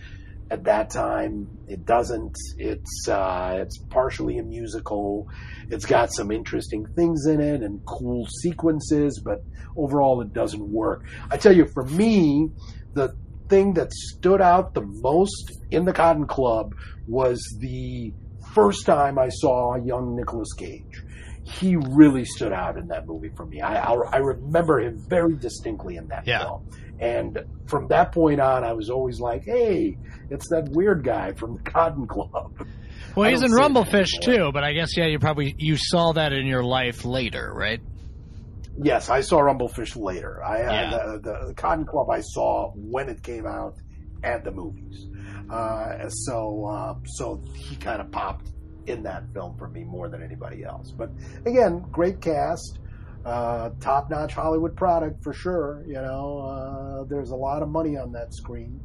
At that time, it doesn't. It's uh, it's partially a musical. It's got some interesting things in it and cool sequences, but overall, it doesn't work. I tell you, for me, the thing that stood out the most in the Cotton Club was the first time I saw young Nicolas Cage he really stood out in that movie for me. I, I, I remember him very distinctly in that yeah. film. And from that point on, I was always like, hey, it's that weird guy from the Cotton Club. Well, he's in Rumblefish too, but I guess yeah, you probably you saw that in your life later, right? Yes, I saw Rumblefish later. I yeah. the, the, the Cotton Club I saw when it came out at the movies. Uh, so uh, so he kind of popped in that film for me more than anybody else. But again, great cast, uh, top notch Hollywood product for sure. You know, uh, there's a lot of money on that screen,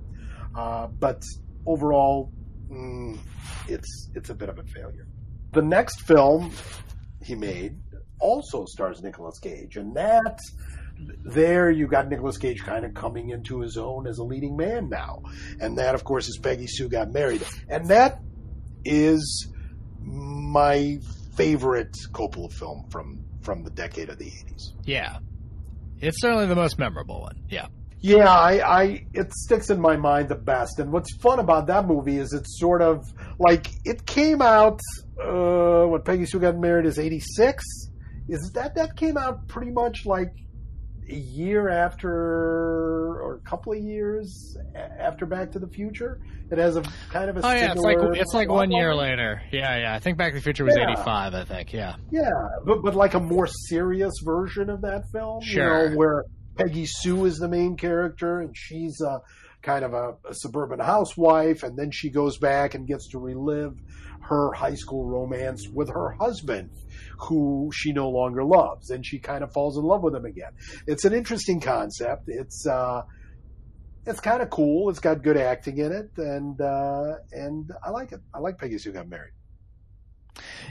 uh, but overall, mm, it's it's a bit of a failure. The next film he made also stars Nicolas Cage, and that there you got Nicolas Cage kind of coming into his own as a leading man now, and that of course is Peggy Sue got married, and that is my favorite Coppola film from from the decade of the 80s. Yeah. It's certainly the most memorable one. Yeah. Yeah, I, I it sticks in my mind the best. And what's fun about that movie is it's sort of like it came out uh when Peggy Sue got married is 86. Is that that came out pretty much like a year after or a couple of years after Back to the Future. It has a kind of a. Oh yeah, it's like it's like one year later. Yeah, yeah. I think Back to the Future was yeah. eighty five. I think. Yeah. Yeah, but but like a more serious version of that film. Sure. You know, where Peggy Sue is the main character, and she's a kind of a, a suburban housewife, and then she goes back and gets to relive her high school romance with her husband who she no longer loves, and she kind of falls in love with him again. It's an interesting concept. It's uh, it's kind of cool. It's got good acting in it, and uh, and I like it. I like Peggy Sue got married.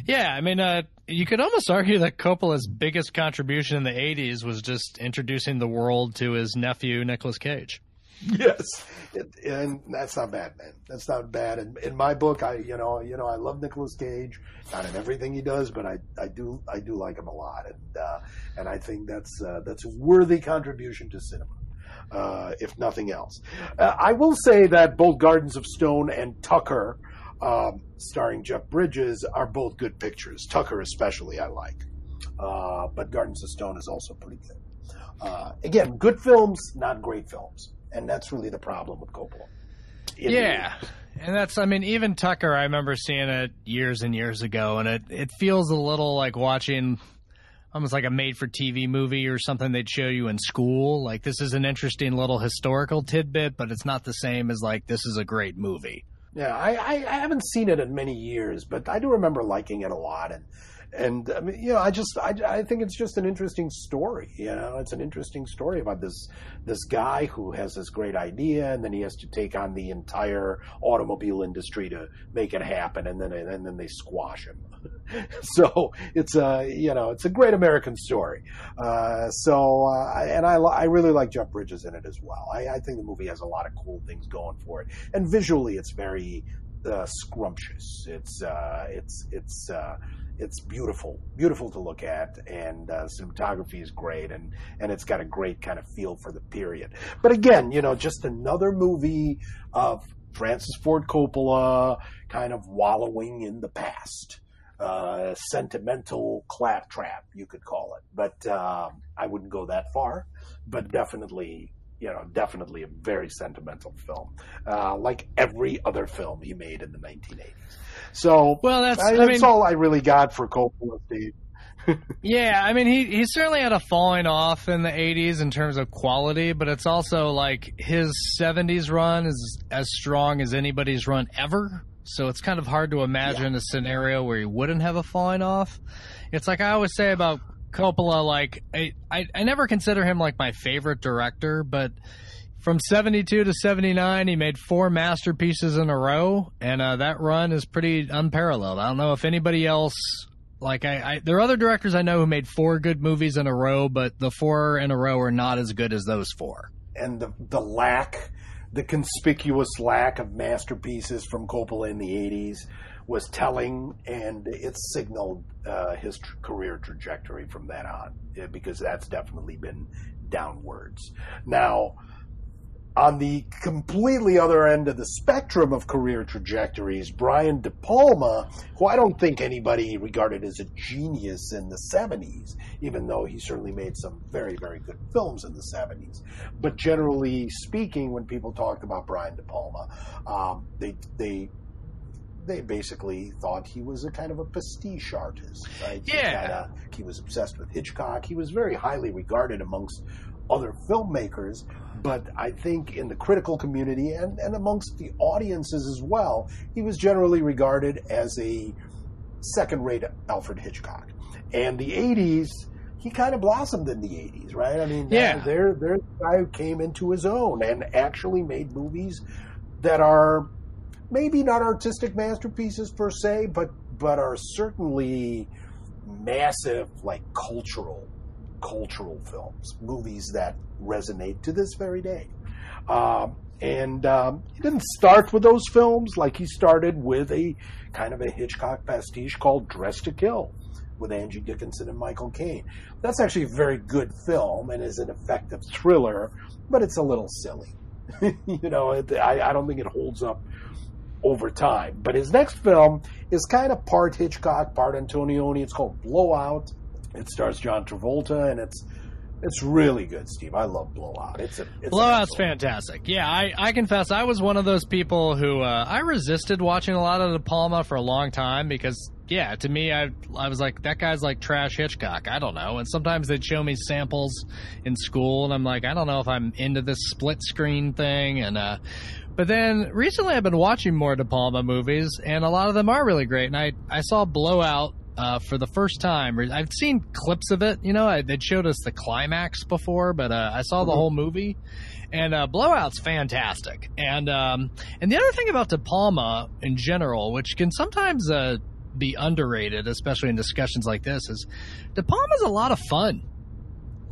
Yeah, I mean, uh, you could almost argue that Coppola's biggest contribution in the '80s was just introducing the world to his nephew Nicolas Cage. yes, it, and that's not bad, man. That's not bad. And in my book, I you know you know I love Nicolas Cage, not in everything he does, but I, I do I do like him a lot, and uh, and I think that's uh, that's a worthy contribution to cinema. Uh, if nothing else, uh, I will say that both Gardens of Stone and Tucker, um, starring Jeff Bridges, are both good pictures. Tucker, especially, I like, uh, but Gardens of Stone is also pretty good. Uh, again, good films, not great films and that's really the problem with Coppola. Yeah. And that's, I mean, even Tucker, I remember seeing it years and years ago, and it, it feels a little like watching almost like a made for TV movie or something they'd show you in school. Like, this is an interesting little historical tidbit, but it's not the same as, like, this is a great movie. Yeah, I, I, I haven't seen it in many years, but I do remember liking it a lot. And and I mean, you know, I just I, I think it's just an interesting story. You know, it's an interesting story about this this guy who has this great idea, and then he has to take on the entire automobile industry to make it happen, and then and then they squash him. so it's a you know it's a great American story. Uh, so uh, and I I really like Jeff Bridges in it as well. I, I think the movie has a lot of cool things going for it, and visually it's very uh, scrumptious. It's uh, it's it's uh, it's beautiful, beautiful to look at, and uh, cinematography is great, and and it's got a great kind of feel for the period. But again, you know, just another movie of Francis Ford Coppola kind of wallowing in the past. Uh, sentimental claptrap, you could call it, but um, I wouldn't go that far. But definitely, you know, definitely a very sentimental film, uh, like every other film he made in the 1980s. So, well, that's, I, I that's mean, all I really got for Coppola, Steve. yeah, I mean, he he certainly had a falling off in the '80s in terms of quality, but it's also like his '70s run is as strong as anybody's run ever. So it's kind of hard to imagine Yeah. a scenario where he wouldn't have a falling off. It's like I always say about Coppola, like I, I, I never consider him like my favorite director, but from 72 to 79, he made four masterpieces in a row, and uh, that run is pretty unparalleled. I don't know if anybody else. Like I, I, there are other directors I know who made four good movies in a row, but the four in a row are not as good as those four. and the the lack, the conspicuous lack of masterpieces from Coppola in the '80s was telling, and it signaled uh, his tr- career trajectory from that on, uh, because that's definitely been downwards. Now, on the completely other end of the spectrum of career trajectories, Brian De Palma, who I don't think anybody regarded as a genius in the 70s, even though he certainly made some very, very good films in the 70s. But generally speaking, when people talked about Brian De Palma, um, they, they, they basically thought he was a kind of a pastiche artist, right? He Yeah. kinda- he was obsessed with Hitchcock. He was very highly regarded amongst other filmmakers, but I think in the critical community and, and amongst the audiences as well, he was generally regarded as a second rate Alfred Hitchcock. And the 80s, he kind of blossomed in the 80s, right? I mean, Yeah. there, there, the guy who came into his own and actually made movies that are maybe not artistic masterpieces per se, but but are certainly massive, like cultural cultural films, movies that resonate to this very day. Um, and um, he didn't start with those films like he started with a kind of a Hitchcock pastiche called Dressed to Kill with Angie Dickinson and Michael Caine. That's actually a very good film and is an effective thriller, but it's a little silly. you know, it, I, I don't think it holds up over time. But his next film is kind of part Hitchcock, part Antonioni. It's called Blowout. It stars John Travolta, and it's it's really good, Steve. I love Blowout. It's a it's Blowout's fantastic. Yeah, I, I confess I was one of those people who uh, I resisted watching a lot of De Palma for a long time because yeah, to me I I was like that guy's like trash Hitchcock. I don't know. And sometimes they'd show me samples in school and I'm like I don't know if I'm into this split screen thing and uh but then recently I've been watching more De Palma movies and a lot of them are really great and I I saw Blowout uh, for the first time. I've seen clips of it. You know, I, they showed us the climax before, but uh, I saw the Mhm. whole movie. And uh, Blowout's fantastic. And um, and the other thing about De Palma in general, which can sometimes uh, be underrated, especially in discussions like this, is De Palma's a lot of fun.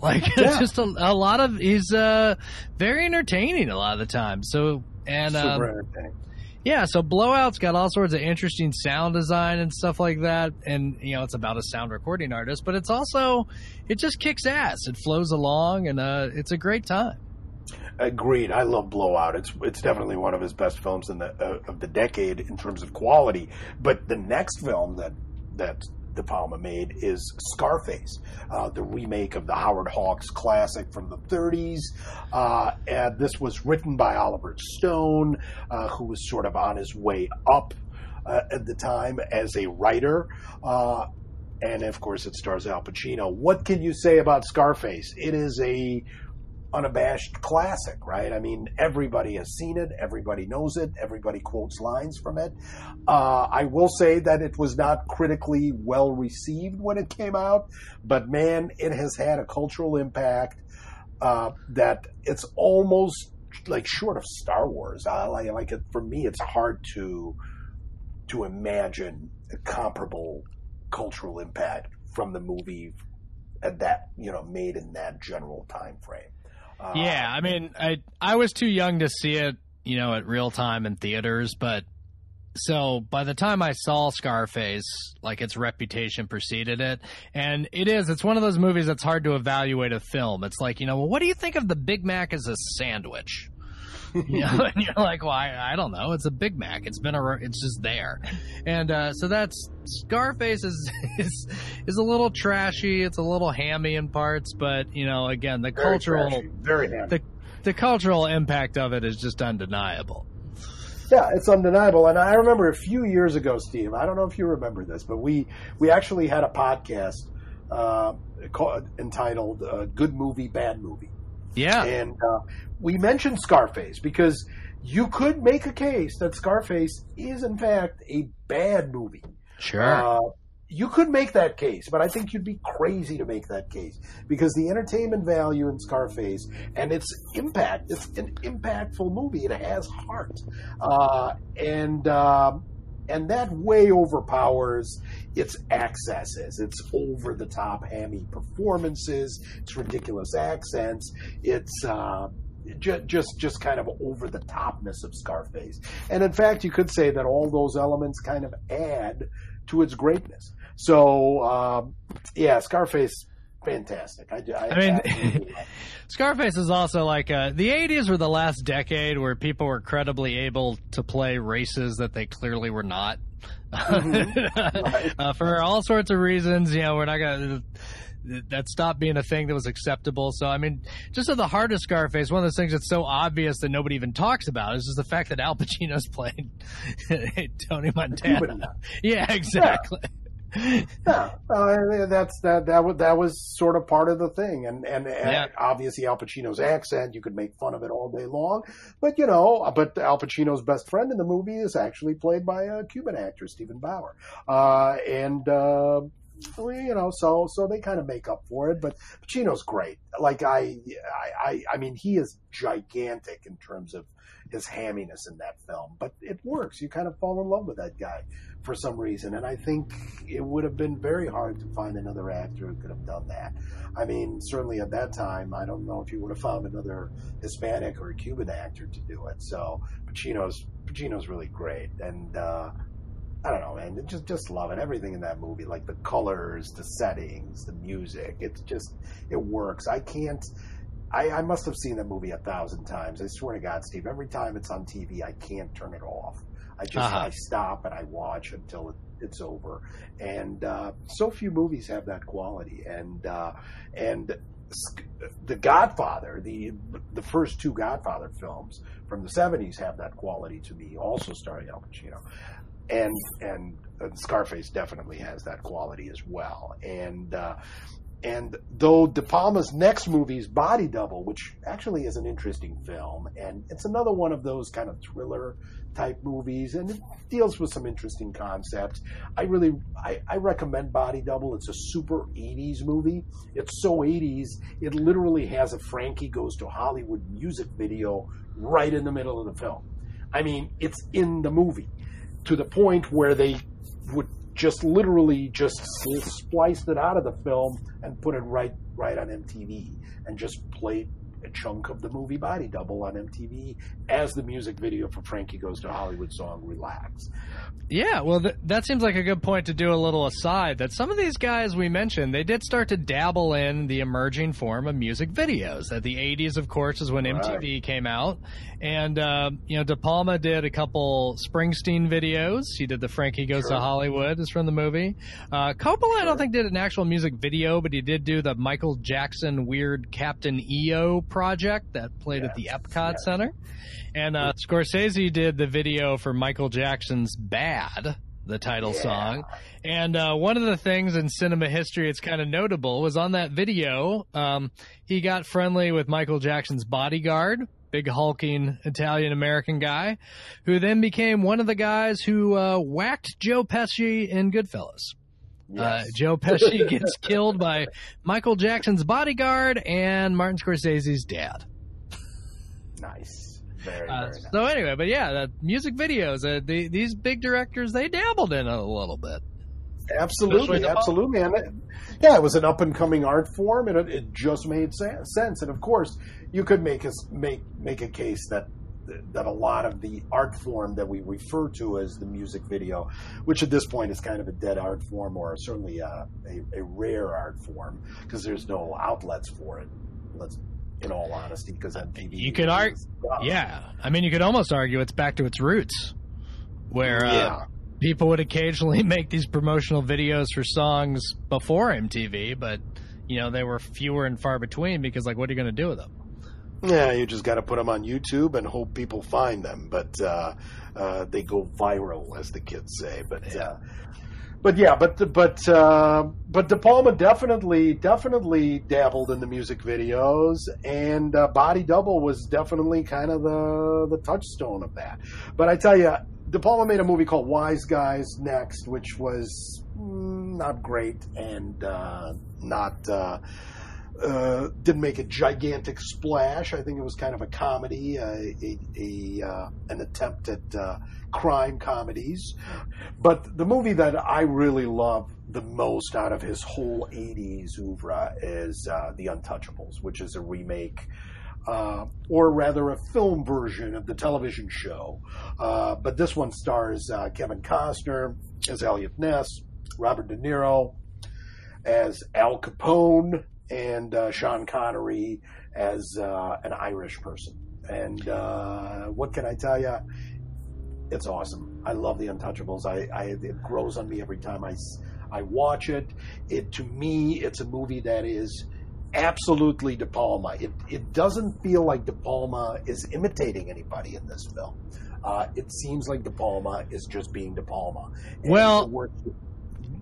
Like it's Yeah. just a, a lot of he's uh, very entertaining a lot of the time. So and super um, entertaining. Yeah, so Blowout's got all sorts of interesting sound design and stuff like that. And, you know, it's about a sound recording artist, but it's also, it just kicks ass. It flows along and uh, it's a great time. Agreed. I love Blowout. It's it's definitely one of his best films in the uh, of the decade in terms of quality. But the next film that that De Palma made is Scarface, uh, the remake of the Howard Hawks classic from the 30s. Uh, and this was written by Oliver Stone, uh, who was sort of on his way up uh, at the time as a writer. Uh, and of course, it stars Al Pacino. What can you say about Scarface? It is a unabashed classic, right? I mean, everybody has seen it, everybody knows it, everybody quotes lines from it. Uh, I will say that it was not critically well received when it came out, but man, it has had a cultural impact uh, that it's almost like short of Star Wars. I like, like it for me. It's hard to to imagine a comparable cultural impact from the movie at that you know made in that general time frame. Uh, yeah, I mean, I I was too young to see it, you know, at real time in theaters, but so by the time I saw Scarface, like its reputation preceded it, and it is, it's one of those movies that's hard to evaluate a film. It's like, you know, well, what do you think of the Big Mac as a sandwich? you know, and you're like, well, I, I, don't know. It's a Big Mac. It's been a, it's just there, and uh, so that's Scarface is, is is a little trashy. It's a little hammy in parts, but you know, again, the very cultural, trashy. very hammy. the the cultural impact of it is just undeniable. Yeah, it's undeniable. And I remember a few years ago, Steve. I don't know if you remember this, but we we actually had a podcast uh, called, entitled uh, "Good Movie, Bad Movie." Yeah, and uh, we mentioned Scarface because you could make a case that Scarface is in fact a bad movie. Sure. Uh, you could make that case, but I think you'd be crazy to make that case because the entertainment value in Scarface and its impact, it's an impactful movie. It has heart. Uh, and, uh, and that way overpowers its excesses, its over the top hammy performances, its ridiculous accents, its, uh, just, just just kind of over the topness of Scarface. And in fact, you could say that all those elements kind of add to its greatness. So um, yeah, Scarface, fantastic. I, I, I mean, Scarface is also like uh, the '80s were the last decade where people were credibly able to play races that they clearly were not. Mm-hmm. right. uh, for all sorts of reasons, you know, we're not gonna that stopped being a thing that was acceptable. So, I mean, just at the heart of Scarface, one of those things that's so obvious that nobody even talks about is just the fact that Al Pacino's playing Tony Montana. Yeah, exactly. Yeah. Yeah, uh, that's that that was that was sort of part of the thing, and and, and yeah. obviously Al Pacino's accent, you could make fun of it all day long, but you know, but Al Pacino's best friend in the movie is actually played by a Cuban actor, Steven Bauer, uh, and uh, you know, so so they kind of make up for it. But Pacino's great. Like I, I, I mean, he is gigantic in terms of his hamminess in that film. But it works. You kind of fall in love with that guy for some reason, and I think it would have been very hard to find another actor who could have done that. I mean, certainly at that time, I don't know if you would have found another Hispanic or Cuban actor to do it. So Pacino's Pacino's really great, and. uh I don't know, man. Just just love it. Everything in that movie, like the colors, the settings, the music. It's just it works. I can't. I, I must have seen that movie a thousand times. I swear to God, Steve. Every time it's on TV, I can't turn it off. I just uh-huh. I stop and I watch until it, it's over. And uh, so few movies have that quality. And uh, and the Godfather, the the first two Godfather films from the '70s have that quality to me. Also starring Al Pacino and and Scarface definitely has that quality as well. And uh, and though De Palma's next movie is Body Double, which actually is an interesting film, and it's another one of those kind of thriller type movies, and it deals with some interesting concepts. I really I, I recommend Body Double. It's a super 80s movie. It's so 80s, it literally has a Frankie Goes to Hollywood music video right in the middle of the film. I mean, it's in the movie to the point where they would just literally just spliced it out of the film and put it right right on MTV and just played a chunk of the movie Body Double on MTV as the music video for Frankie Goes to Hollywood song Relax. Yeah, well, th- that seems like a good point to do a little aside that some of these guys we mentioned, they did start to dabble in the emerging form of music videos. That the 80s, of course, is when right. MTV came out. And, uh, you know, De Palma did a couple Springsteen videos. He did the Frankie Goes sure. to Hollywood, is from the movie. Uh, Coppola, sure. I don't think, did an actual music video, but he did do the Michael Jackson weird Captain EO project that played yes. at the Epcot yes. Center. And uh, Scorsese did the video for Michael Jackson's Bad, the title yeah. song. And uh, one of the things in cinema history it's kind of notable was on that video, um, he got friendly with Michael Jackson's bodyguard, big hulking Italian American guy, who then became one of the guys who uh, whacked Joe Pesci in Goodfellas. Uh, yes. Uh, Joe Pesci gets killed by Michael Jackson's bodyguard and Martin Scorsese's dad. Nice. Very, uh, very nice. So anyway, but yeah, the music videos. Uh, the, these big directors they dabbled in it a little bit. Absolutely, absolutely, and it, yeah, it was an up and coming art form, and it, it just made sense. And of course, you could make a make make a case that that a lot of the art form that we refer to as the music video, which at this point is kind of a dead art form or certainly a, a, a rare art form because there's no outlets for it. Let's, in all honesty, because MTV. You could argue, yeah. I mean, you could almost argue it's back to its roots, where uh, people would occasionally make these promotional videos for songs before MTV, but you know they were fewer and far between because, like, what are you going to do with them? Yeah, you just got to put them on YouTube and hope people find them. But uh, uh, they go viral, as the kids say. But uh, but yeah, but but uh, but De Palma definitely definitely dabbled in the music videos, and uh, Body Double was definitely kind of the the touchstone of that. But I tell you, De Palma made a movie called Wise Guys next, which was mm, not great and uh, not uh, didn't make a gigantic splash. I think it was kind of a comedy, a, a uh, an attempt at uh, crime comedies. But the movie that I really love the most out of his whole '80s oeuvre is uh, The Untouchables, which is a remake. Uh, or rather, a film version of the television show. but this one stars Kevin Costner as Eliot Ness, Robert De Niro as Al Capone, and uh, Sean Connery as uh, an Irish person. And uh, what can I tell you? It's awesome. I love The Untouchables. I, I, it grows on me every time I, I watch it. It to me, it's a movie that is absolutely De Palma. It it doesn't feel like De Palma is imitating anybody in this film. Uh, it seems like De Palma is just being De Palma. And well,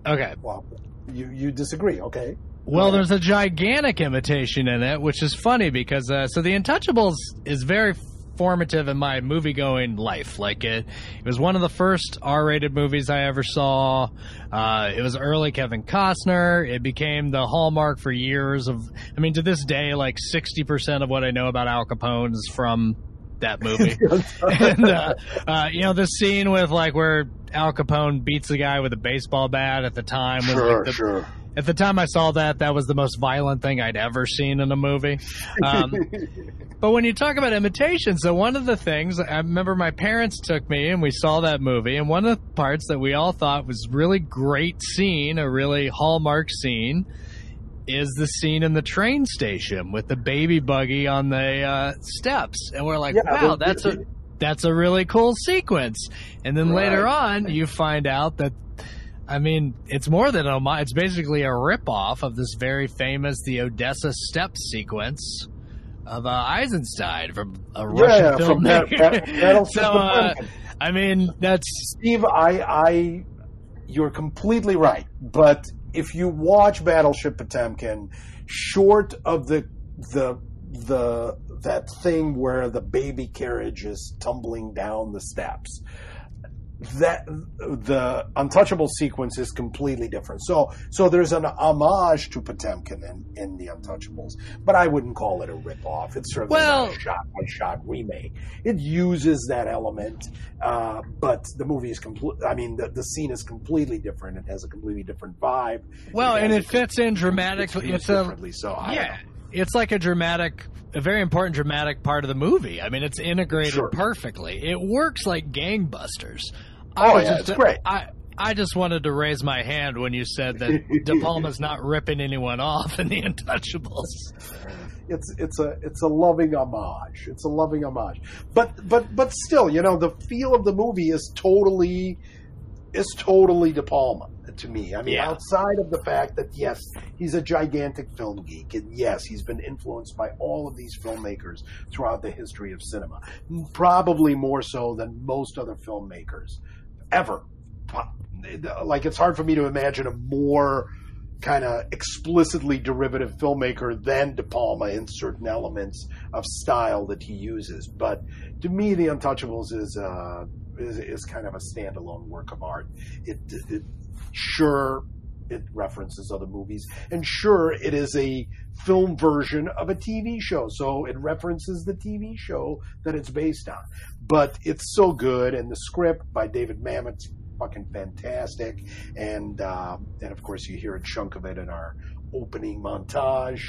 okay. Well, you you disagree? Okay. Well, there's a gigantic imitation in it, which is funny because uh, so the Untouchables is very formative in my movie going life. Like it, it was one of the first R-rated movies I ever saw. Uh, it was early Kevin Costner. It became the hallmark for years of. I mean, to this day, like sixty percent of what I know about Al Capone is from that movie. and uh, uh, you know the scene with like where Al Capone beats the guy with a baseball bat at the time. Sure, was, like, the, sure at the time I saw that, that was the most violent thing I'd ever seen in a movie. Um, but when you talk about imitation, so one of the things I remember my parents took me and we saw that movie, and one of the parts that we all thought was really great scene, a really hallmark scene, is the scene in the train station with the baby buggy on the uh, steps, and we're like, yeah, wow, that's a that's a really cool sequence. And then right. later on, you find out that I mean, it's more than a. It's basically a ripoff of this very famous the Odessa Step sequence of uh, Eisenstein from a Russian yeah, film. That so, uh, I mean, that's Steve. I, I, you're completely right. But if you watch Battleship Potemkin, short of the the the that thing where the baby carriage is tumbling down the steps that the untouchable sequence is completely different. So so there's an homage to Potemkin in, in the Untouchables, but I wouldn't call it a ripoff. It's certainly well, not a shot by shot remake. It uses that element, uh, but the movie is complete. I mean, the, the scene is completely different. It has a completely different vibe. Well, it and it fits in dramatically. It's, it's a so yeah it's like a dramatic a very important dramatic part of the movie. I mean, it's integrated sure. perfectly. It works like gangbusters. I oh yeah, just, it's great. I I just wanted to raise my hand when you said that De Palma's not ripping anyone off in The Untouchables. It's it's a it's a loving homage. It's a loving homage. But but but still, you know, the feel of the movie is totally is totally De Palma to me. I mean, yeah. outside of the fact that yes, he's a gigantic film geek, and yes, he's been influenced by all of these filmmakers throughout the history of cinema, probably more so than most other filmmakers ever. like it's hard for me to imagine a more kind of explicitly derivative filmmaker than De Palma in certain elements of style that he uses. But to me, The Untouchables is uh, is, is kind of a standalone work of art. It, it sure it references other movies, and sure it is a film version of a TV show, so it references the TV show that it's based on. But it's so good, and the script by David Mamet's fucking fantastic, and um, and of course you hear a chunk of it in our opening montage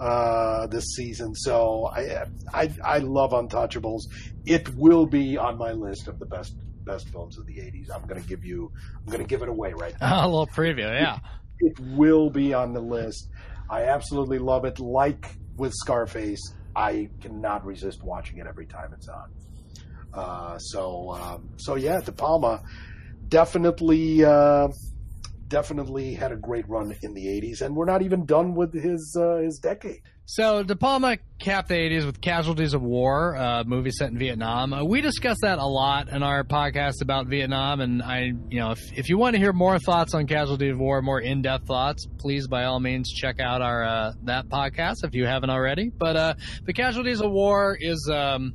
uh, this season. So I, I I love Untouchables. It will be on my list of the best best films of the '80s. I'm going to give you I'm going to give it away right now. a little preview, yeah. It, it will be on the list. I absolutely love it. Like with Scarface, I cannot resist watching it every time it's on. Uh, so um, so yeah, De Palma definitely uh, definitely had a great run in the 80s and we're not even done with his uh, his decade so De Palma capped the 80s with Casualties of War, a movie set in Vietnam. Uh, we discussed that a lot in our podcast about Vietnam, and I, you know, if, if you want to hear more thoughts on Casualties of War, more in-depth thoughts, please by all means check out our uh, that podcast if you haven't already. But uh, the Casualties of War is, um,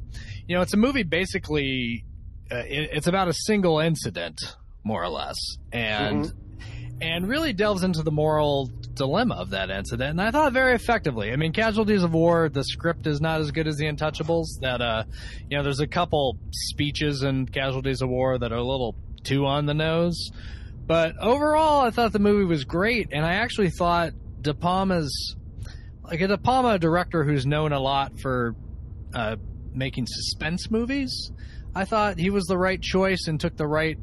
you know, it's a movie basically. Uh, it, it's about a single incident more or less, and mm-hmm. And really delves into the moral dilemma of that incident. And I thought very effectively. I mean, Casualties of War, the script is not as good as The Untouchables. That uh, you know, there's a couple speeches in Casualties of War that are a little too on the nose. But overall, I thought the movie was great, and I actually thought De Palma's like a De Palma director who's known a lot for uh, making suspense movies. I thought he was the right choice and took the right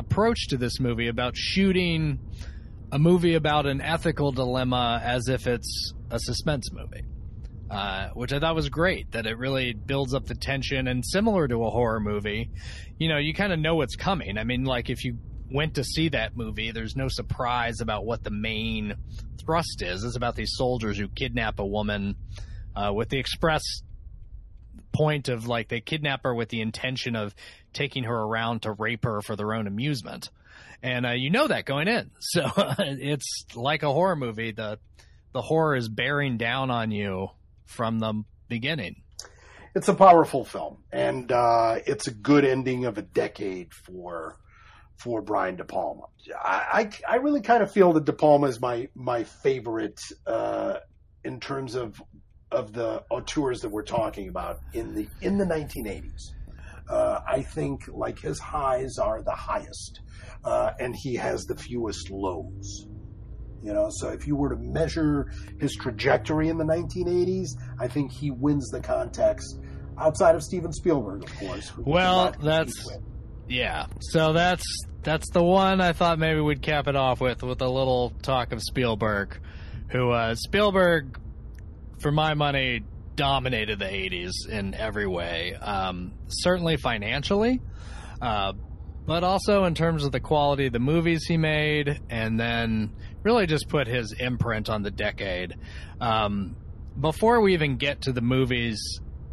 approach to this movie about shooting a movie about an ethical dilemma as if it's a suspense movie. Uh, which I thought was great. That it really builds up the tension, and similar to a horror movie, you know, you kind of know what's coming. I mean, like if you went to see that movie, there's no surprise about what the main thrust is. It's about these soldiers who kidnap a woman uh, with the express point of like they kidnap her with the intention of taking her around to rape her for their own amusement. And uh, you know that going in. So it's like a horror movie. The the horror is bearing down on you from the beginning. It's a powerful film, and uh, it's a good ending of a decade for for Brian De Palma. I, I, I really kind of feel that De Palma is my my favorite uh, in terms of of the auteurs that we're talking about in the in the 1980s. Uh, I think like his highs are the highest, uh, and he has the fewest lows. You know, so if you were to measure his trajectory in the 1980s, I think he wins the context outside of Steven Spielberg, of course. Well, that's yeah. So that's that's the one I thought maybe we'd cap it off with with a little talk of Spielberg, who uh, Spielberg, for my money, dominated the 80s in every way. Um, certainly financially, uh, but also in terms of the quality of the movies he made, and then really just put his imprint on the decade. Um, before we even get to the movies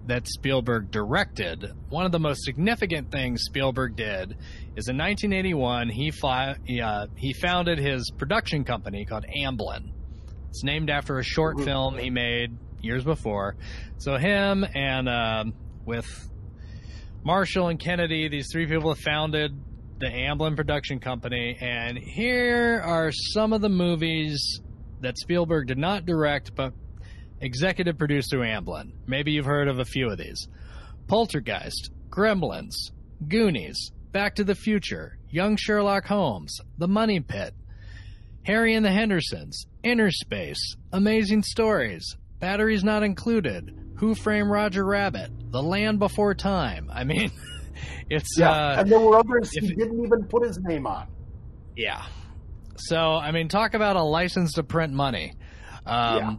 that Spielberg directed, one of the most significant things Spielberg did is in 1981 he fi- uh, he founded his production company called Amblin. It's named after a short film he made years before. So him and uh, with Marshall and Kennedy, these three people have founded the Amblin production company, and here are some of the movies that Spielberg did not direct, but executive produced through Amblin. Maybe you've heard of a few of these: Poltergeist, Gremlins, Goonies, Back to the Future, Young Sherlock Holmes, The Money Pit, Harry and the Hendersons, Innerspace, Amazing Stories, Batteries Not Included, Who Framed Roger Rabbit, The Land Before Time. I mean, it's yeah, uh, and there were others he didn't even put his name on. Yeah. So I mean, talk about a license to print money. Um, yeah.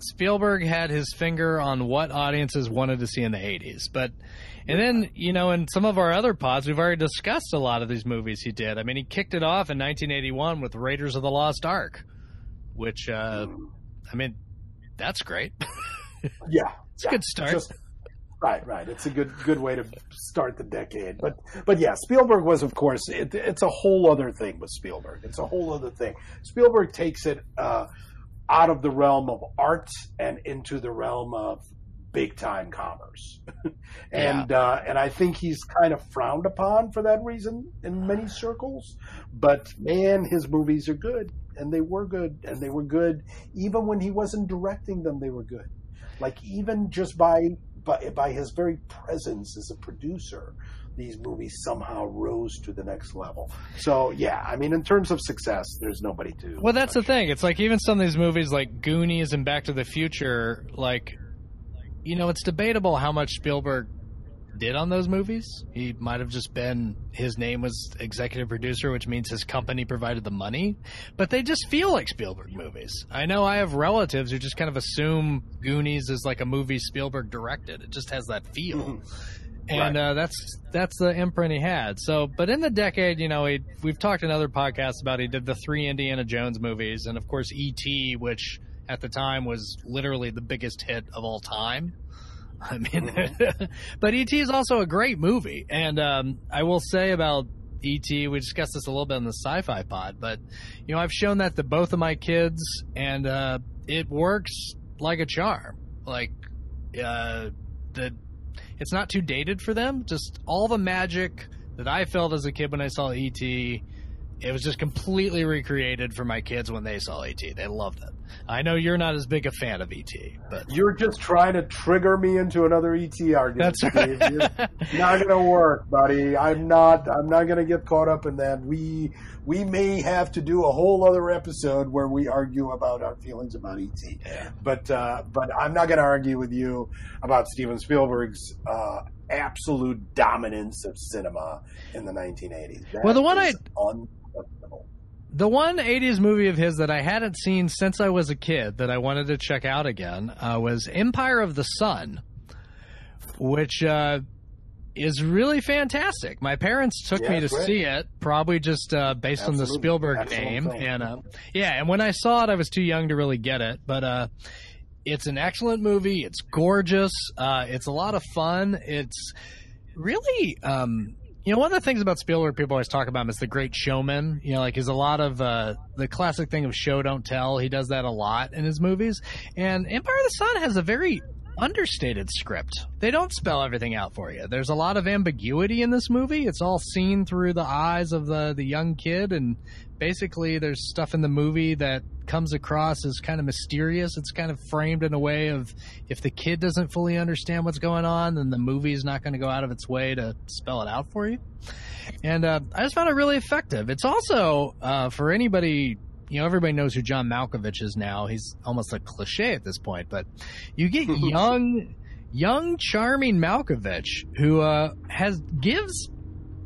Spielberg had his finger on what audiences wanted to see in the 80s. But, and then, you know, in some of our other pods, we've already discussed a lot of these movies he did. I mean, he kicked it off in 1981 with Raiders of the Lost Ark, which, uh, I mean, that's great. yeah. It's a good start. Just Right, right. It's a good good way to start the decade. But but yeah, Spielberg was of course it, it's a whole other thing with Spielberg. It's a whole other thing. Spielberg takes it uh, out of the realm of art and into the realm of big time commerce. and yeah. uh, and I think he's kind of frowned upon for that reason in many circles. But man, his movies are good and they were good and they were good even when he wasn't directing them they were good. Like even just by by, by his very presence as a producer, these movies somehow rose to the next level. So yeah, I mean, in terms of success, there's nobody to. Well, that's the thing. It's like even some of these movies, like Goonies and Back to the Future, like you know, it's debatable how much Spielberg did on those movies. He might have just been his name was executive producer, which means his company provided the money. But they just feel like Spielberg movies. I know I have relatives who just kind of assume Goonies is like a movie Spielberg directed. It just has that feel. Mm-hmm. And right. uh, that's that's the imprint he had. So, but in the decade, you know, he, we've talked in other podcasts about he did the three Indiana Jones movies, and of course E.T., which at the time was literally the biggest hit of all time. I mean, mm-hmm. but ET is also a great movie, and um, I will say about ET, we discussed this a little bit in the Sci-Fi Pod, but you know, I've shown that to both of my kids, and uh, it works like a charm. Like, uh, the it's not too dated for them. Just all the magic that I felt as a kid when I saw ET it was just completely recreated for my kids when they saw ET. They loved it. I know you're not as big a fan of ET, but you're just trying to trigger me into another ET argument. That's right. not going to work, buddy. I'm not. I'm not going to get caught up in that. We we may have to do a whole other episode where we argue about our feelings about ET. Yeah. But uh, but I'm not going to argue with you about Steven Spielberg's uh, absolute dominance of cinema in the 1980s. That well, the one I the one 80s movie of his that I hadn't seen since I was a kid that I wanted to check out again uh, was Empire of the Sun, which uh, is really fantastic. My parents took yeah, me to great. see it, probably just uh, based Absolutely. on the Spielberg Excellent name. And uh, yeah, and when I saw it, I was too young to really get it, but uh, it's an excellent movie. It's gorgeous. Uh, it's a lot of fun. It's really um, you know, one of the things about Spielberg people always talk about him is the great showman. You know, like he's a lot of uh, the classic thing of show don't tell. He does that a lot in his movies. And Empire of the Sun has a very understated script. They don't spell everything out for you. There's a lot of ambiguity in this movie. It's all seen through the eyes of the the young kid and basically there's stuff in the movie that comes across as kind of mysterious. It's kind of framed in a way of if the kid doesn't fully understand what's going on, then the movie is not going to go out of its way to spell it out for you. And uh, I just found it really effective. It's also uh, for anybody. You know, everybody knows who John Malkovich is now. He's almost a cliche at this point, but you get young, young, charming Malkovich who uh, has gives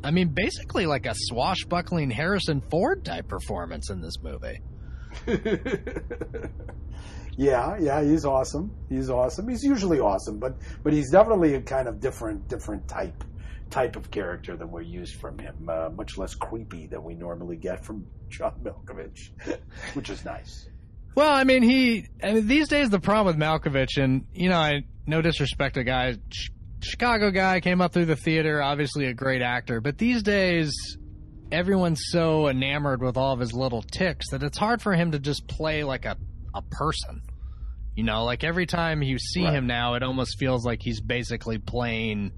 I mean, basically like a swashbuckling Harrison Ford type performance in this movie. yeah, yeah, he's awesome. He's awesome. He's usually awesome, but but he's definitely a kind of different different type type of character than we're used from him. Uh, much less creepy than we normally get from John Malkovich, which is nice. Well, I mean, he I mean, these days the problem with Malkovich, and you know, I no disrespect to guys Chicago guy came up through the theater, obviously a great actor, but these days everyone's so enamored with all of his little tics that it's hard for him to just play like a, a person. You know, like every time you see right. him now, it almost feels like he's basically playing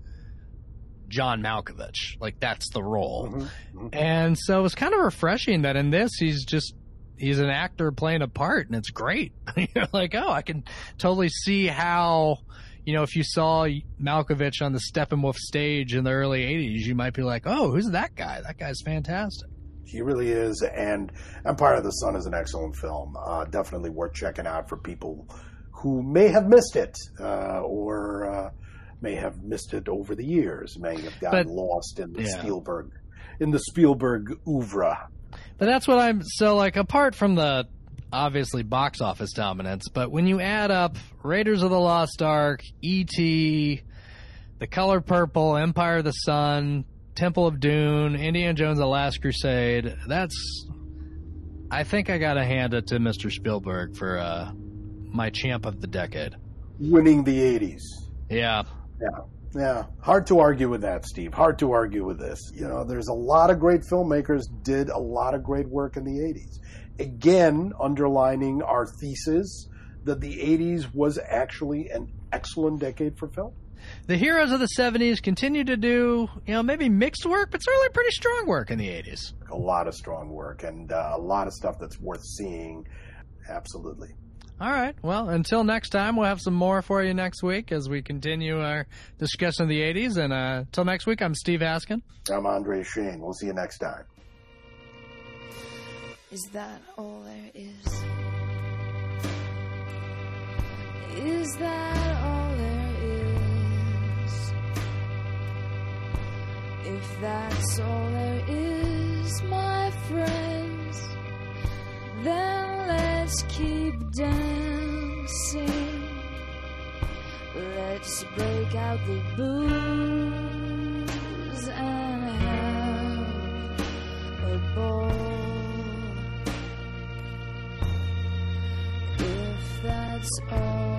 John Malkovich. Like that's the role. Mm-hmm. Mm-hmm. And so it's kind of refreshing that in this he's just he's an actor playing a part and it's great. You're like, oh, I can totally see how you know, if you saw Malkovich on the Steppenwolf stage in the early 80s, you might be like, oh, who's that guy? That guy's fantastic. He really is. And Empire of the Sun is an excellent film. Uh, definitely worth checking out for people who may have missed it uh, or uh, may have missed it over the years, may have gotten but, lost in the yeah. Spielberg in the Spielberg oeuvre. But that's what I'm so like apart from the obviously box office dominance, but when you add up Raiders of the Lost Ark, E.T., The Color Purple, Empire of the Sun, Temple of Doom, Indiana Jones: The Last Crusade, that's I think I got to hand it to Mr. Spielberg for uh, my champ of the decade. Winning the 80s. Yeah. Yeah. Yeah, hard to argue with that, Steve. Hard to argue with this. You know, there's a lot of great filmmakers did a lot of great work in the 80s. Again, underlining our thesis that the 80s was actually an excellent decade for film. The heroes of the 70s continued to do, you know, maybe mixed work, but certainly pretty strong work in the 80s. A lot of strong work and uh, a lot of stuff that's worth seeing. Absolutely. All right. Well, until next time, we'll have some more for you next week as we continue our discussion of the 80s. And uh, until next week, I'm Steve Askin. I'm Andre Shane. We'll see you next time. Is that all there is? Is that all there is? If that's all there is, my friends, then let's keep dancing. Let's break out the booze and have a ball. That's all. Uh,